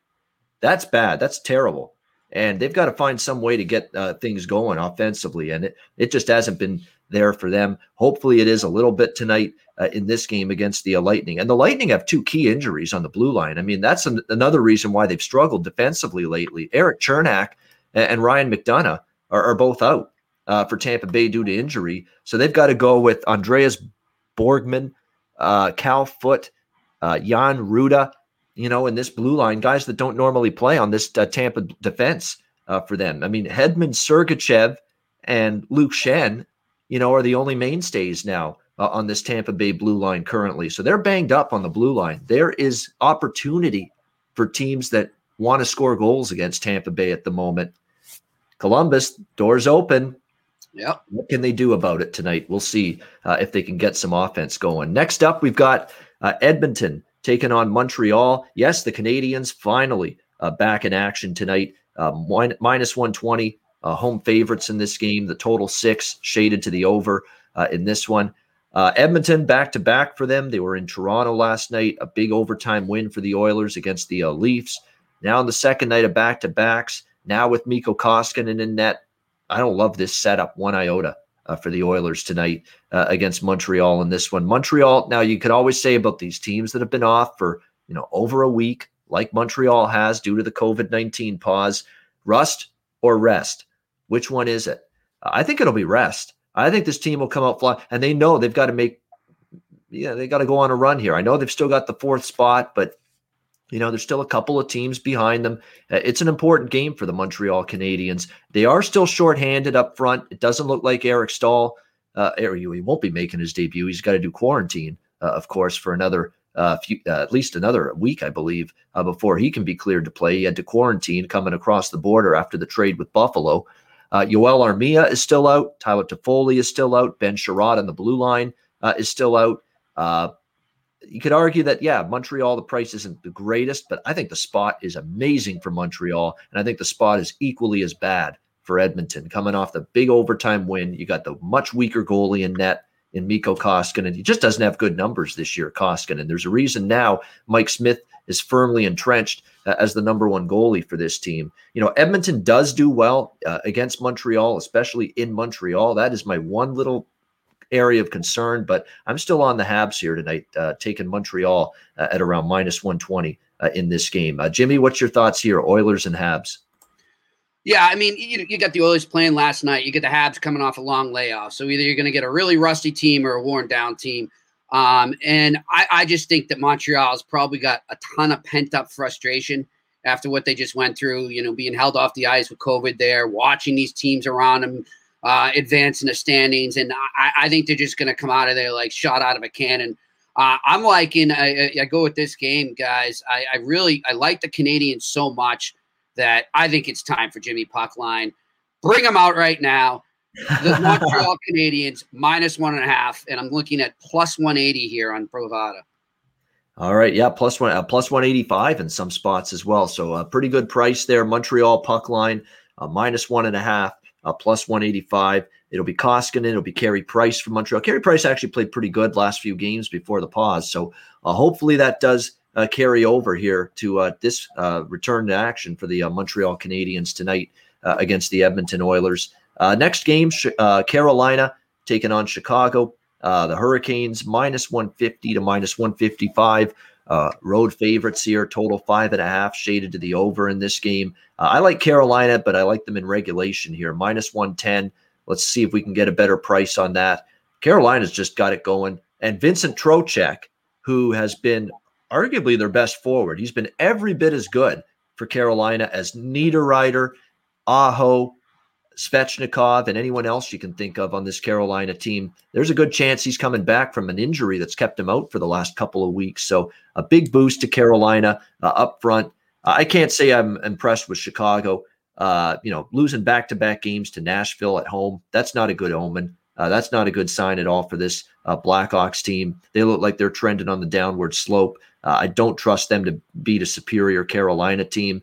S4: That's bad. That's terrible. And they've got to find some way to get uh, things going offensively. And it, it just hasn't been there for them. Hopefully, it is a little bit tonight uh, in this game against the Lightning. And the Lightning have two key injuries on the blue line. I mean, that's an, another reason why they've struggled defensively lately. Erik Cernak and, and Ryan McDonagh are, are both out uh, for Tampa Bay due to injury. So they've got to go with Andreas Borgman, uh, Cal Foote, uh, Jan Rutta, you know, in this blue line, guys that don't normally play on this uh, Tampa defense for them. I mean, Hedman, Sergachev, and Luke Schenn, you know, are the only mainstays now uh, on this Tampa Bay blue line currently. So they're banged up on the blue line. There is opportunity for teams that want to score goals against Tampa Bay at the moment. Columbus, doors open.
S5: Yep.
S4: What can they do about it tonight? We'll see uh, if they can get some offense going. Next up, we've got uh, Edmonton taking on Montreal. Yes, the Canadiens finally uh, back in action tonight. Uh, minus 120 uh, home favorites in this game. The total six shaded to the over uh, in this one. Uh, Edmonton back to back for them. They were in Toronto last night, a big overtime win for the Oilers against the uh, Leafs. Now on the second night of back to backs, now with Mikko Koskinen in net. I don't love this setup one iota uh, for the Oilers tonight uh, against Montreal in this one. Montreal. Now you could always say about these teams that have been off for you know over a week, like Montreal has due to the COVID nineteen pause. Rust or rest? Which one is it? I think it'll be rest. I think this team will come out fly, and they know they've got to make. Yeah, they got to go on a run here. I know they've still got the fourth spot, but you know there's still a couple of teams behind them. Uh, it's an important game for the Montreal Canadiens. They are still shorthanded up front. It doesn't look like Eric Staal. Uh, he won't be making his debut. He's got to do quarantine, uh, of course, for another uh, few, uh, at least another week, I believe, uh, before he can be cleared to play. He had to quarantine coming across the border after the trade with Buffalo. Uh, Joel Armia is still out. Tyler Toffoli is still out. Ben Chiarot on the blue line uh, is still out. Uh, you could argue that, yeah, Montreal, the price isn't the greatest, but I think the spot is amazing for Montreal. And I think the spot is equally as bad for Edmonton. Coming off the big overtime win, you got the much weaker goalie in net in Mikko Koskinen. He just doesn't have good numbers this year, Koskinen. There's a reason now Mike Smith is firmly entrenched as the number one goalie for this team. You know, Edmonton does do well uh, against Montreal, especially in Montreal. That is my one little area of concern, but I'm still on the Habs here tonight, uh, taking Montreal uh, at around minus 120 uh, in this game. Uh, Jimmy, what's your thoughts here, Oilers and Habs?
S5: Yeah, I mean, you, you got the Oilers playing last night. You get the Habs coming off a long layoff. So either you're going to get a really rusty team or a worn down team. Um, and I, I just think that Montreal's probably got a ton of pent up frustration after what they just went through, you know, being held off the ice with COVID there, watching these teams around them uh, advance in the standings. And I, I think they're just going to come out of there like shot out of a cannon. Uh, I'm liking, I, I, go with this game, guys. I, I really, I like the Canadiens so much that I think it's time for Jimmy Puckline. Bring him out right now. The Montreal Canadiens minus one and a half, and I'm looking at plus 180 here on Bovada.
S4: All right, yeah, plus one, uh, plus 185 in some spots as well. So a pretty good price there. Montreal puck line uh, minus one and a half, uh, plus 185. It'll be Koskinen. It'll be Carey Price from Montreal. Carey Price actually played pretty good last few games before the pause. So uh, hopefully that does uh, carry over here to uh, this uh, return to action for the uh, Montreal Canadiens tonight uh, against the Edmonton Oilers. Uh, next game, uh, Carolina taking on Chicago. Uh, the Hurricanes minus 150 to minus 155. Uh, road favorites here, total five and a half, shaded to the over in this game. I like Carolina, but I like them in regulation here, minus 110. Let's see if we can get a better price on that. Carolina's just got it going. And Vincent Trocheck, who has been arguably their best forward. He's been every bit as good for Carolina as Niederreiter, Aho, Svechnikov, and anyone else you can think of on this Carolina team. There's a good chance he's coming back from an injury that's kept him out for the last couple of weeks. So a big boost to Carolina uh, up front. Uh, I can't say I'm impressed with Chicago. Uh, you know, losing back-to-back games to Nashville at home, that's not a good omen. Uh, that's not a good sign at all for this uh, Blackhawks team. They look like they're trending on the downward slope. I don't trust them to beat a superior Carolina team.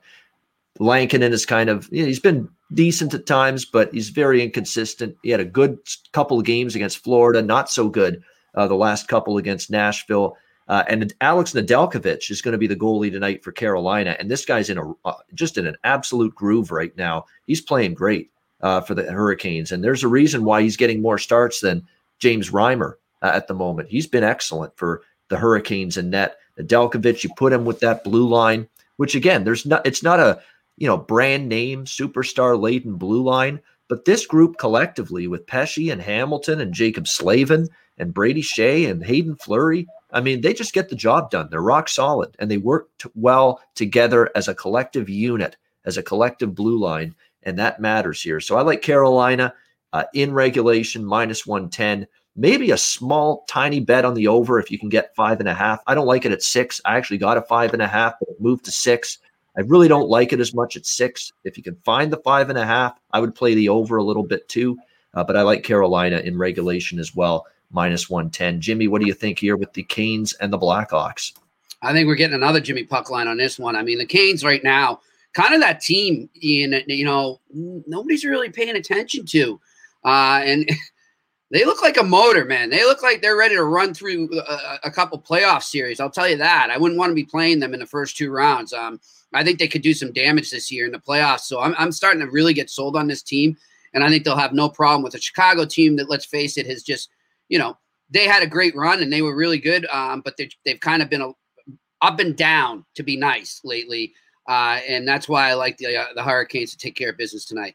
S4: Lankinen is kind of, you know, he's been decent at times, but he's very inconsistent. He had a good couple of games against Florida, not so good uh, the last couple against Nashville. Uh, and Alex Nedeljkovic is going to be the goalie tonight for Carolina, and this guy's in a uh, just in an absolute groove right now. He's playing great uh, for the Hurricanes, and there's a reason why he's getting more starts than James Reimer uh, at the moment. He's been excellent for the Hurricanes and net. Nedeljkovic, you put him with that blue line, which again, there's not it's not a you know brand name superstar laden blue line, but this group collectively with Pesce and Hamilton and Jaccob Slavin and Brady Skjei and Haydn Fleury, I mean, they just get the job done. They're rock solid and they work t- well together as a collective unit, as a collective blue line, and that matters here. So I like Carolina uh, in regulation minus 110 maybe a small, tiny bet on the over if you can get five and a half. I don't like it at six. I actually got a five and a half, but it moved to six. I really don't like it as much at six. If you can find the five and a half, I would play the over a little bit too. uh, but I like Carolina in regulation as well, minus 110. Jimmy, what do you think here with the Canes and the Blackhawks?
S5: I think we're getting another Jimmy Puck line on this one. I mean, the Canes right now, kind of that team, in you know, nobody's really paying attention to, uh, and they look like a motor, man. They look like they're ready to run through a, a, couple playoff series. I'll tell you that. I wouldn't want to be playing them in the first two rounds. Um, I think they could do some damage this year in the playoffs. So I'm, I'm starting to really get sold on this team, and I think they'll have no problem with a Chicago team that, let's face it, has just, you know, they had a great run and they were really good, um, but they, they've kind of been a, up and down to be nice lately, uh, and that's why I like the uh, the Hurricanes to take care of business tonight.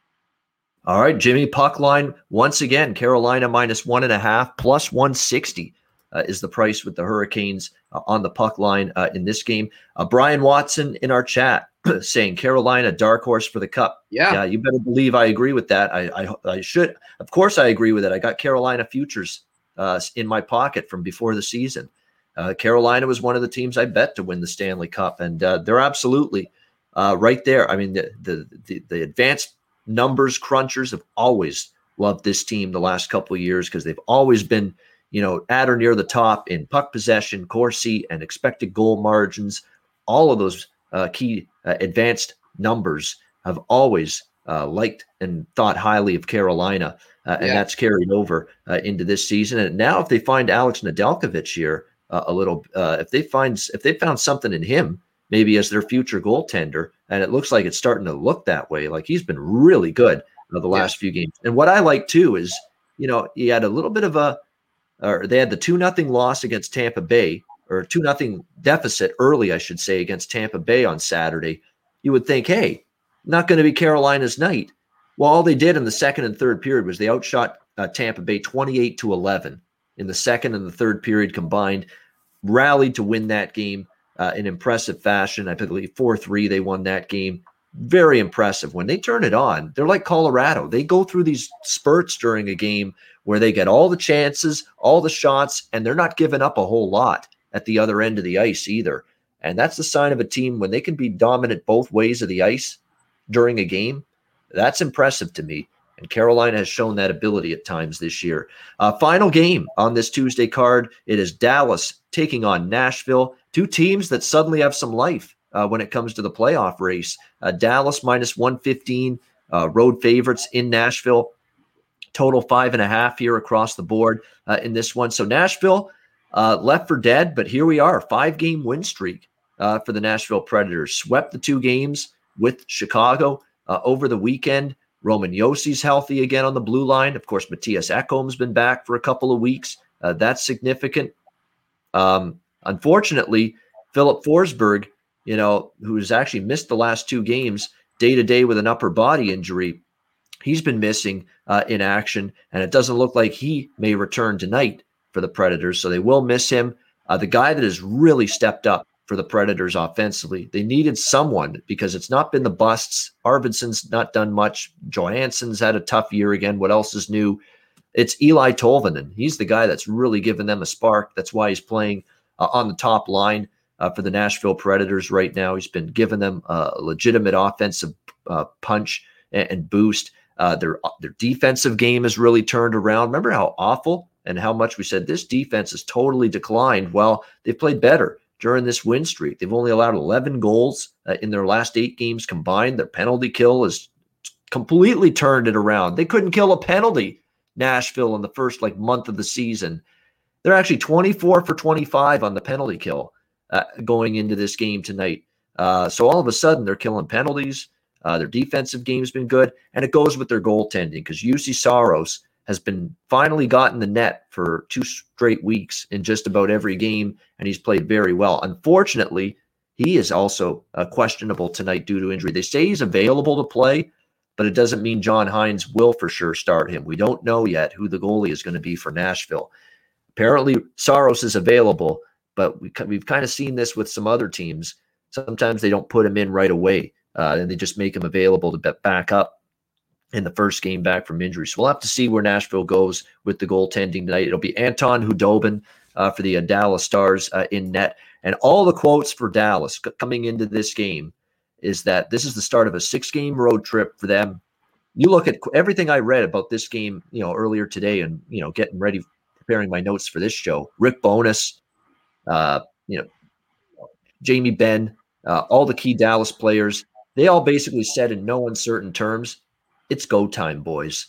S4: All right, Jimmy puck line once again. Carolina minus one and a half plus one sixty uh, is the price with the Hurricanes uh, on the puck line uh, in this game. Uh, Brian Watson in our chat saying Carolina dark horse for the cup.
S5: Yeah,
S4: yeah, you better believe I agree with that. I I, I should, of course, I agree with it. I got Carolina futures uh, in my pocket from before the season. Uh, Carolina was one of the teams I bet to win the Stanley Cup, and they're absolutely right there. I mean, the the the, the advanced numbers crunchers have always loved this team the last couple of years because they've always been, you know, at or near the top in puck possession, Corsi, and expected goal margins. All of those uh, key uh, advanced numbers have always uh, liked and thought highly of Carolina, uh, and yeah. that's carried over uh, into this season. And now, if they find Alex Nedeljkovic here uh, a little, if they find if they found something in him, maybe as their future goaltender, and it looks like it's starting to look that way. Like he's been really good the last yeah. few games. And what I like too is, you know, he had a little bit of a, or they had the two nothing loss against Tampa Bay, or two nothing deficit early, I should say, against Tampa Bay on Saturday. You would think, hey, not going to be Carolina's night. Well, all they did in the second and third period was they outshot uh, Tampa Bay 28 to 11 in the second and the third period combined, rallied to win that game uh, in impressive fashion. I believe 4 3, they won that game. Very impressive. When they turn it on, they're like Colorado. They go through these spurts during a game where they get all the chances, all the shots, and they're not giving up a whole lot at the other end of the ice either. And that's the sign of a team when they can be dominant both ways of the ice during a game. That's impressive to me. And Carolina has shown that ability at times this year. Uh, final game on this Tuesday card it is Dallas taking on Nashville, two teams that suddenly have some life uh, when it comes to the playoff race. Uh, Dallas minus 115, uh, road favorites in Nashville, total five and a half here across the board uh, in this one. So Nashville uh, left for dead, but here we are, five game win streak for the Nashville Predators. Swept the two games with Chicago over the weekend. Roman Josi's healthy again on the blue line. Of course, Mattias Ekholm's been back for a couple of weeks. Uh, that's significant. Um, unfortunately, Filip Forsberg, you know, who's actually missed the last two games day to day with an upper body injury, he's been missing uh, in action, and it doesn't look like he may return tonight for the Predators. So they will miss him. Uh, the guy that has really stepped up for the Predators offensively. They needed someone because it's not been the busts. Arvidsson's not done much. Johansen's had a tough year again. What else is new? It's Eeli Tolvanen. He's the guy that's really given them a spark. That's why he's playing uh, on the top line uh, for the Nashville Predators right now. He's been giving them a legitimate offensive uh, punch and, and boost. Uh, their their defensive game has really turned around. Remember how awful and how much we said this defense has totally declined. Well, they've played better during this win streak. They've only allowed 11 goals uh, in their last eight games combined. Their penalty kill has completely turned it around. They couldn't kill a penalty, Nashville, in the first like month of the season. They're actually 24 for 25 on the penalty kill uh, going into this game tonight. Uh, so all of a sudden, they're killing penalties. Uh, their defensive game's been good, and it goes with their goaltending because Juuse Saros has been finally gotten the net for two straight weeks in just about every game, and he's played very well. Unfortunately, he is also uh, questionable tonight due to injury. They say he's available to play, but it doesn't mean John Hynes will for sure start him. We don't know yet who the goalie is going to be for Nashville. Apparently, Saros is available, but we, we've kind of seen this with some other teams. Sometimes they don't put him in right away, uh, and they just make him available to back up in the first game back from injury. So we'll have to see where Nashville goes with the goaltending tonight. It'll be Anton Khudobin uh, for the uh, Dallas Stars uh, in net. And all the quotes for Dallas c- coming into this game is that this is the start of a six game road trip for them. you look at everything I read about this game, you know, earlier today, and you know, getting ready, preparing my notes for this show. Rick Bowness, uh, you know, Jamie Benn, uh, all the key Dallas players, they all basically said in no uncertain terms, "It's go time, boys."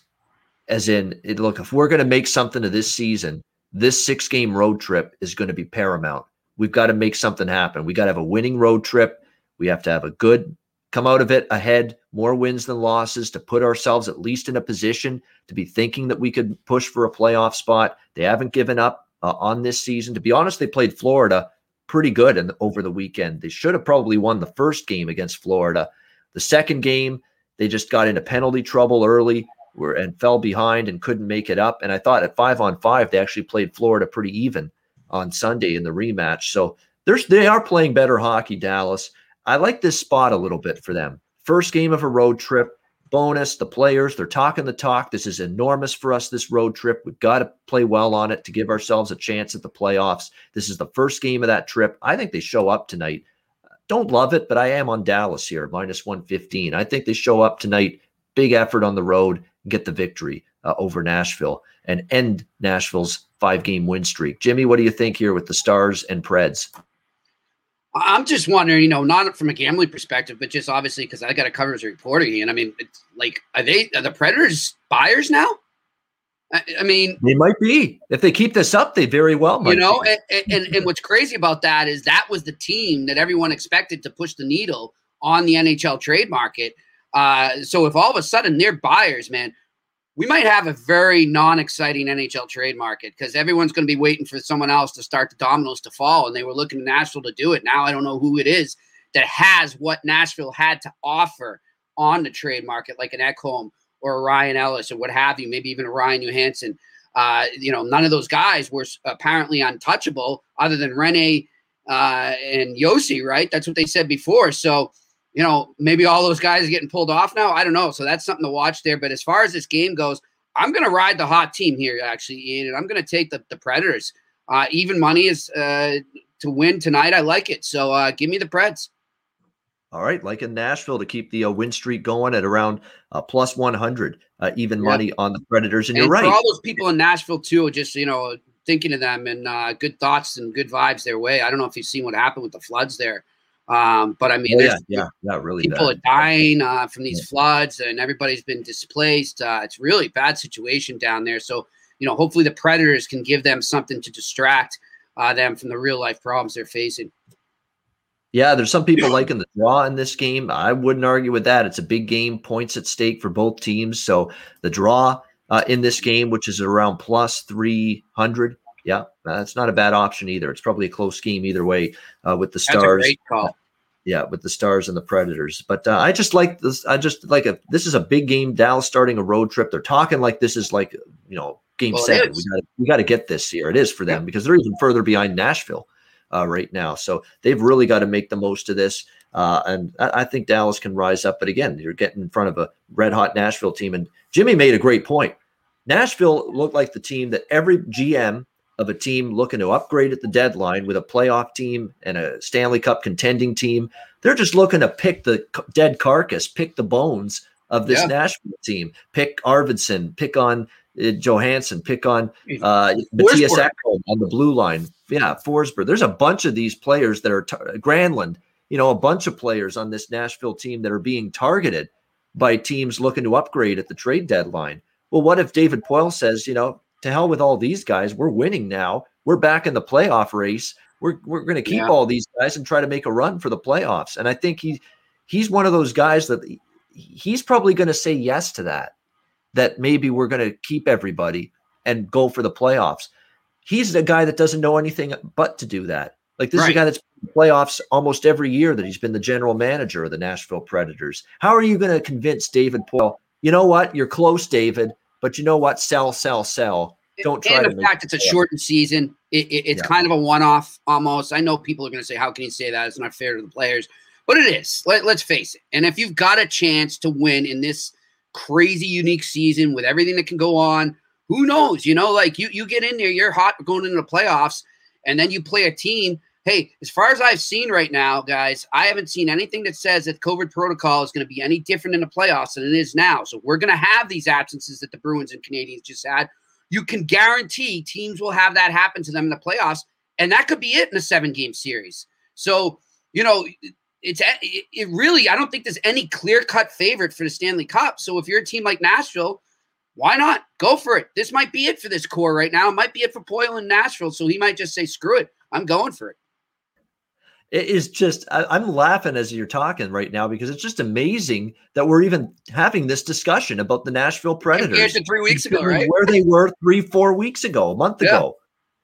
S4: As in, it, look, if we're going to make something of this season, this six game road trip is going to be paramount. We've got to make something happen. We got to have a winning road trip. We have to have a good come out of it ahead, more wins than losses to put ourselves at least in a position to be thinking that we could push for a playoff spot. They haven't given up uh, on this season. To be honest, they played Florida pretty good in, over the weekend. They should have probably won the first game against Florida. The second game, they just got into penalty trouble early were and fell behind and couldn't make it up. And I thought at five on five, they actually played Florida pretty even on Sunday in the rematch. So there's they are playing better hockey, Dallas. I like this spot a little bit for them. First game of a road trip, bonus. The players, they're talking the talk. This is enormous for us, this road trip. We've got to play well on it to give ourselves a chance at the playoffs. This is the first game of that trip. I think they show up tonight. Don't love it, but I am on Dallas here, minus 115. I think they show up tonight. Big effort on the road, get the victory uh, over Nashville and end Nashville's five game win streak. Jimmy, what do you think here with the Stars and Preds?
S5: I'm just wondering, you know, not from a gambling perspective, but just obviously because I got to cover as reporting. And I mean, it's like, are they are the Predators buyers now? I, I, mean,
S4: they might be if they keep this up. They very well, might
S5: you know. And, and, and what's crazy about that is that was the team that everyone expected to push the needle on the NHL trade market. Uh, so if all of a sudden they're buyers, man, we might have a very non-exciting NHL trade market because everyone's going to be waiting for someone else to start the dominoes to fall, and they were looking to Nashville to do it. Now I don't know who it is that has what Nashville had to offer on the trade market, like an Ekholm or a Ryan Ellis or what have you, maybe even a Ryan Johansen. Uh, you know, none of those guys were apparently untouchable, other than Rinne uh, and Josi, right? That's what they said before. So you know, maybe all those guys are getting pulled off now. I don't know. So that's something to watch there. But as far as this game goes, I'm going to ride the hot team here, actually, Ian, and I'm going to take the, the Predators. Uh, even money is uh, to win tonight. I like it. So uh, give me the Preds.
S4: All right, like in Nashville to keep the uh, win streak going at around uh, plus 100, uh, even money on the Predators. And, and you're right.
S5: all those people in Nashville, too, just, you know, thinking of them and uh, good thoughts and good vibes their way. I don't know if you've seen what happened with the floods there. Um, but I mean,
S4: oh, yeah, yeah, not really.
S5: People bad. are dying uh, from these yeah. floods, and everybody's been displaced. Uh, it's really bad situation down there. So, you know, hopefully the predators can give them something to distract uh, them from the real life problems they're facing.
S4: Yeah, there's some people liking the draw in this game. I wouldn't argue with that. It's a big game, points at stake for both teams. So the draw uh, in this game, which is around plus 300, yeah, that's not a bad option either. It's probably a close game either way uh, with the Stars. Yeah, with the Stars and the Predators. But uh, I just like this. I just like a. This is a big game. Dallas starting a road trip. They're talking like this is like you know game well, seven. We got we got to get this here. It is for them because they're even further behind Nashville uh, right now. So they've really got to make the most of this. Uh, and I, I, think Dallas can rise up. But again, you're getting in front of a red hot Nashville team. And Jimmy made a great point. Nashville looked like the team that every GM of a team looking to upgrade at the deadline with a playoff team and a Stanley Cup contending team. They're just looking to pick the dead carcass, pick the bones of this yeah. Nashville team, pick Arvidsson, pick on uh, Johansen, pick on uh, Mattias Ekholm on the blue line. Yeah, Forsberg. There's a bunch of these players that are tar- Granlund. You know, a bunch of players on this Nashville team that are being targeted by teams looking to upgrade at the trade deadline. Well, what if David Poile says, you know, to hell with all these guys. We're winning now. We're back in the playoff race. We're we're going to keep yeah. all these guys and try to make a run for the playoffs. And I think he he's one of those guys that he's probably going to say yes to that. That maybe we're going to keep everybody and go for the playoffs. He's the guy that doesn't know anything but to do that. Like this right. is a guy that's playoffs almost every year that he's been the general manager of the Nashville Predators. How are you going to convince David Poile? You know what? You're close, David. But you know what? Sell, sell, sell. Don't try.
S5: And the fact it's a shortened season, it, it, it's yeah. kind of a one-off almost. I know people are going to say, "How can you say that? It's not fair to the players," but it is. Let, let's face it. And if you've got a chance to win in this crazy, unique season with everything that can go on, who knows? You know, like you you get in there, you're hot going into the playoffs, and then you play a team hey, as far as I've seen right now, guys, I haven't seen anything that says that COVID protocol is going to be any different in the playoffs than it is now. So we're going to have these absences that the Bruins and Canadiens just had. You can guarantee teams will have that happen to them in the playoffs, and that could be it in a seven game series. So, you know, it's it really I don't think there's any clear cut favorite for the Stanley Cup. So if you're a team like Nashville, why not go for it? This might be it for this core right now. It might be it for Poile and Nashville. So he might just say, "Screw it, I'm going for it."
S4: It is just I, am laughing as you're talking right now because it's just amazing that we're even having this discussion about the Nashville Predators.
S5: Three weeks ago, right?
S4: Where they were three, four weeks ago, a month yeah. ago.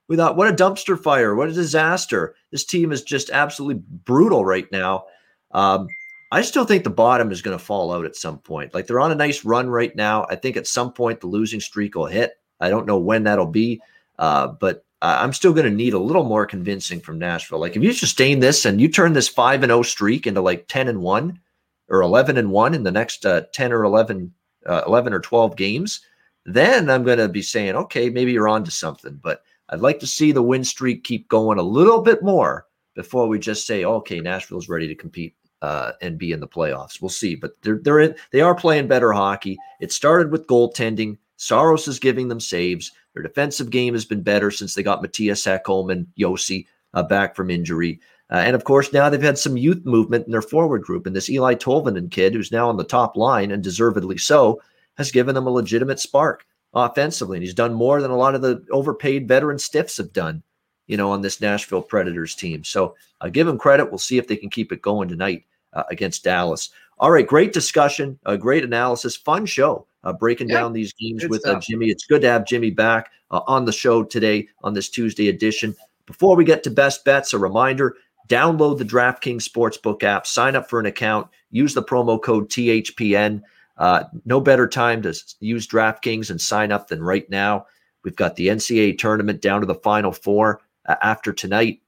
S4: We thought, what a dumpster fire, what a disaster. This team is just absolutely brutal right now. Um, I still think the bottom is going to fall out at some point. Like they're on a nice run right now. I think at some point the losing streak will hit. I don't know when that'll be, uh, but uh, I'm still going to need a little more convincing from Nashville. Like if you sustain this and you turn this five and zero oh streak into like ten and one or eleven and one in the next uh, ten or 11, uh, 11 or twelve games, then I'm going to be saying, okay, maybe you're on to something. But I'd like to see the win streak keep going a little bit more before we just say, okay, Nashville's ready to compete uh, and be in the playoffs. We'll see, but they're they're in, they are playing better hockey. It started with goaltending. Saros is giving them saves. Their defensive game has been better since they got Mattias Ekholm and Josi uh, back from injury. Uh, and of course, now they've had some youth movement in their forward group. And this Eeli Tolvanen kid, who's now on the top line and deservedly so, has given them a legitimate spark offensively. And he's done more than a lot of the overpaid veteran stiffs have done, you know, on this Nashville Predators team. So I'll give them credit. We'll see if they can keep it going tonight uh, against Dallas. All right, great discussion, a great analysis, fun show uh, breaking yeah, down these games with uh, Jimmy. It's good to have Jimmy back uh, on the show today on this Tuesday edition. Before we get to best bets, a reminder download the DraftKings Sportsbook app, sign up for an account, use the promo code THPN. Uh, no better time to use DraftKings and sign up than right now. We've got the NCAA tournament down to the final four uh, after tonight.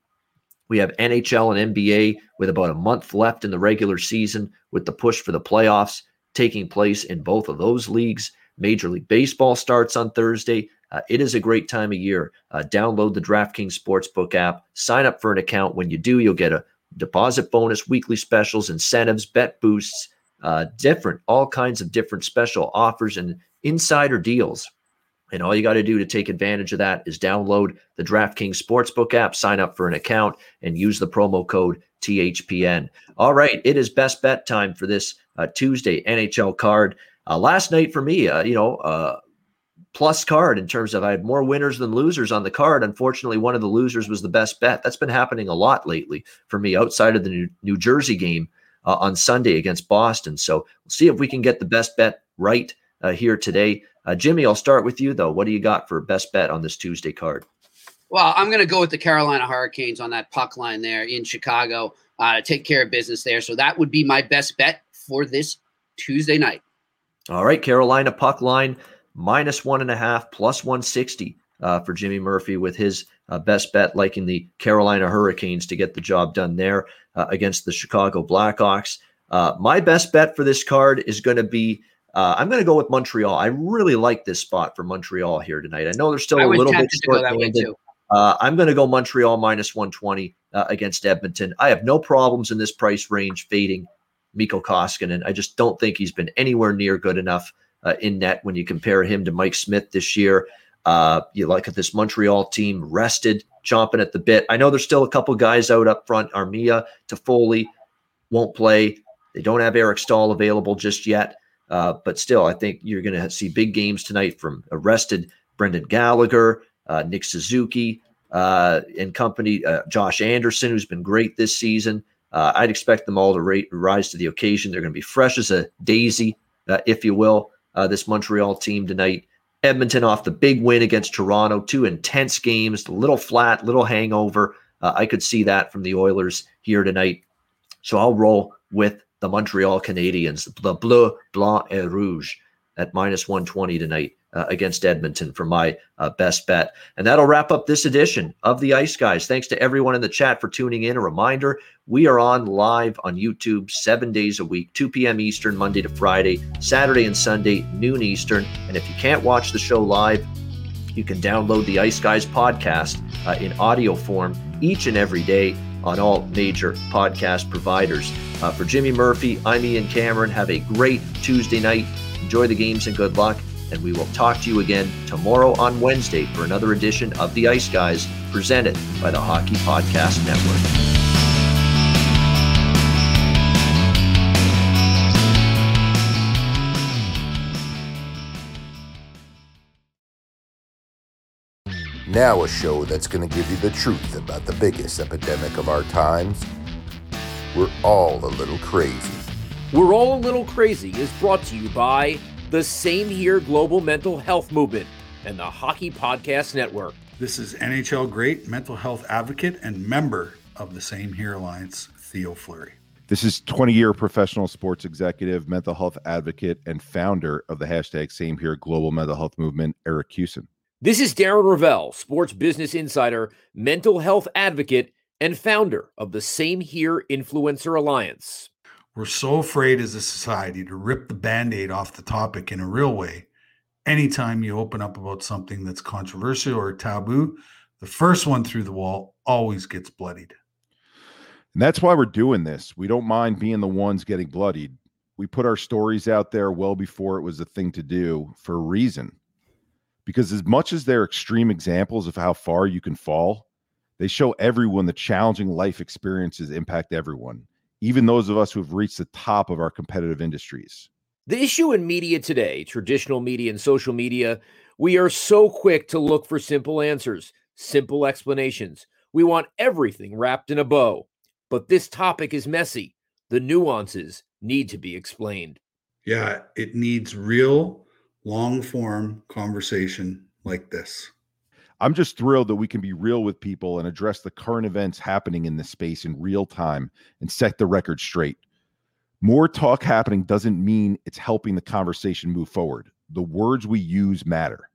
S4: We have NHL and NBA with about a month left in the regular season with the push for the playoffs taking place in both of those leagues. Major League Baseball starts on Thursday. Uh, it is a great time of year. Uh, download the DraftKings Sportsbook app. Sign up for an account. When you do, you'll get a deposit bonus, weekly specials, incentives, bet boosts, uh, different, all kinds of different special offers and insider deals. And all you got to do to take advantage of that is download the DraftKings Sportsbook app, sign up for an account, and use the promo code THPN. All right, it is best bet time for this uh, Tuesday NHL card. Uh, last night for me, uh, you know, uh, plus card in terms of I had more winners than losers on the card. Unfortunately, one of the losers was the best bet. That's been happening a lot lately for me outside of the New, New Jersey game uh, on Sunday against Boston. So we'll see if we can get the best bet right uh, here today. Jimmy, I'll start with you though. What do you got for best bet on this Tuesday card?
S5: Well, I'm going to go with the Carolina Hurricanes on that puck line there in Chicago. Uh, take care of business there. So that would be my best bet for this Tuesday night.
S4: All right, Carolina puck line minus one and a half, plus 160 uh, for Jimmy Murphy with his uh, best bet, liking the Carolina Hurricanes to get the job done there uh, against the Chicago Blackhawks. Uh, my best bet for this card is going to be. Uh, I'm going to go with Montreal. I really like this spot for Montreal here tonight. I know they're still a little bit short-handed. Uh, I'm going to go Montreal minus 120 uh, against Edmonton. I have no problems in this price range fading Mikko Koskinen. And I just don't think he's been anywhere near good enough uh, in net when you compare him to Mike Smith this year. Uh, you look at this Montreal team rested, chomping at the bit. I know there's still a couple guys out up front. Armia, Toffoli won't play. They don't have Eric Staal available just yet. Uh, but still, I think you're going to see big games tonight from arrested Brendan Gallagher, uh, Nick Suzuki, uh, and company, uh, Josh Anderson, who's been great this season. Uh, I'd expect them all to rise to the occasion. They're going to be fresh as a daisy, uh, if you will, this Montreal team tonight. Edmonton off the big win against Toronto, two intense games, little flat, little hangover. I could see that from the Oilers here tonight. So I'll roll with the Montreal Canadiens, the Bleu, Blanc, et Rouge at minus 120 tonight uh, against Edmonton for my uh, best bet. And that'll wrap up this edition of the Ice Guys. Thanks to everyone in the chat for tuning in. A reminder we are on live on YouTube seven days a week, 2 p.m. Eastern, Monday to Friday, Saturday and Sunday, noon Eastern. And if you can't watch the show live, You can download the Ice Guys podcast uh, in audio form each and every day on all major podcast providers. Uh, for Jimmy Murphy, I'm Ian Cameron. Have a great Tuesday night. Enjoy the games and good luck. And we will talk to you again tomorrow on Wednesday for another edition of The Ice Guys presented by the Hockey Podcast Network.
S6: Now, a show that's going to give you the truth about the biggest epidemic of our times. We're all a little crazy.
S7: We're All a Little Crazy is brought to you by the Same Here Global Mental Health Movement and the Hockey Podcast Network.
S8: This is NHL great mental health advocate and member of the Same Here Alliance, Theo Fleury.
S9: This is 20 year professional sports executive, mental health advocate, and founder of the hashtag Same Here Global Mental Health Movement, Eric Kussin.
S7: This is Darren Rovell, sports business insider, mental health advocate, and founder of the Same Here Influencer Alliance.
S8: We're so afraid as a society to rip the band aid off the topic in a real way. Anytime you open up about something that's controversial or taboo, the first one through the wall always gets bloodied.
S9: And that's why we're doing this. We don't mind being the ones getting bloodied. We put our stories out there well before it was a thing to do for a reason because as much as they're extreme examples of how far you can fall, they show everyone the challenging life experiences impact everyone, even those of us who have reached the top of our competitive industries.
S7: The issue in media today, traditional media and social media, we are so quick to look for simple answers, simple explanations. We want everything wrapped in a bow. But this topic is messy. The nuances need to be explained.
S8: Yeah, it needs real long form conversation like this.
S9: I'm just thrilled that we can be real with people and address the current events happening in this space in real time and set the record straight. More talk happening doesn't mean it's helping the conversation move forward. The words we use matter.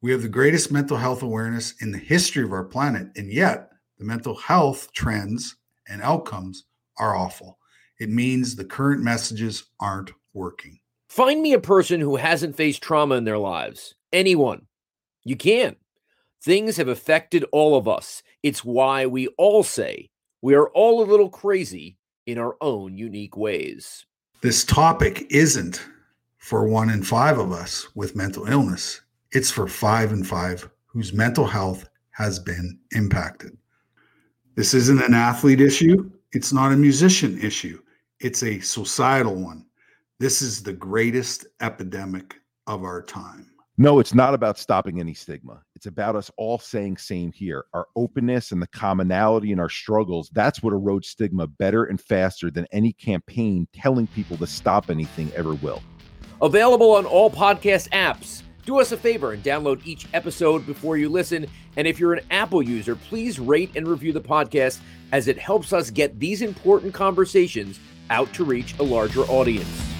S8: We have the greatest mental health awareness in the history of our planet, and yet the mental health trends and outcomes are awful. It means the current messages aren't working.
S7: Find me a person who hasn't faced trauma in their lives. Anyone. You can. Things have affected all of us. It's why we all say we are all a little crazy in our own unique ways.
S8: This topic isn't for one in five of us with mental illness, it's for five in five whose mental health has been impacted. This isn't an athlete issue, it's not a musician issue, it's a societal one. This is the greatest epidemic of our time.
S9: No, it's not about stopping any stigma. It's about us all saying same here. Our openness and the commonality in our struggles, that's what erodes stigma better and faster than any campaign telling people to stop anything ever will.
S7: Available on all podcast apps. Do us a favor and download each episode before you listen. And if you're an Apple user, please rate and review the podcast as it helps us get these important conversations out to reach a larger audience.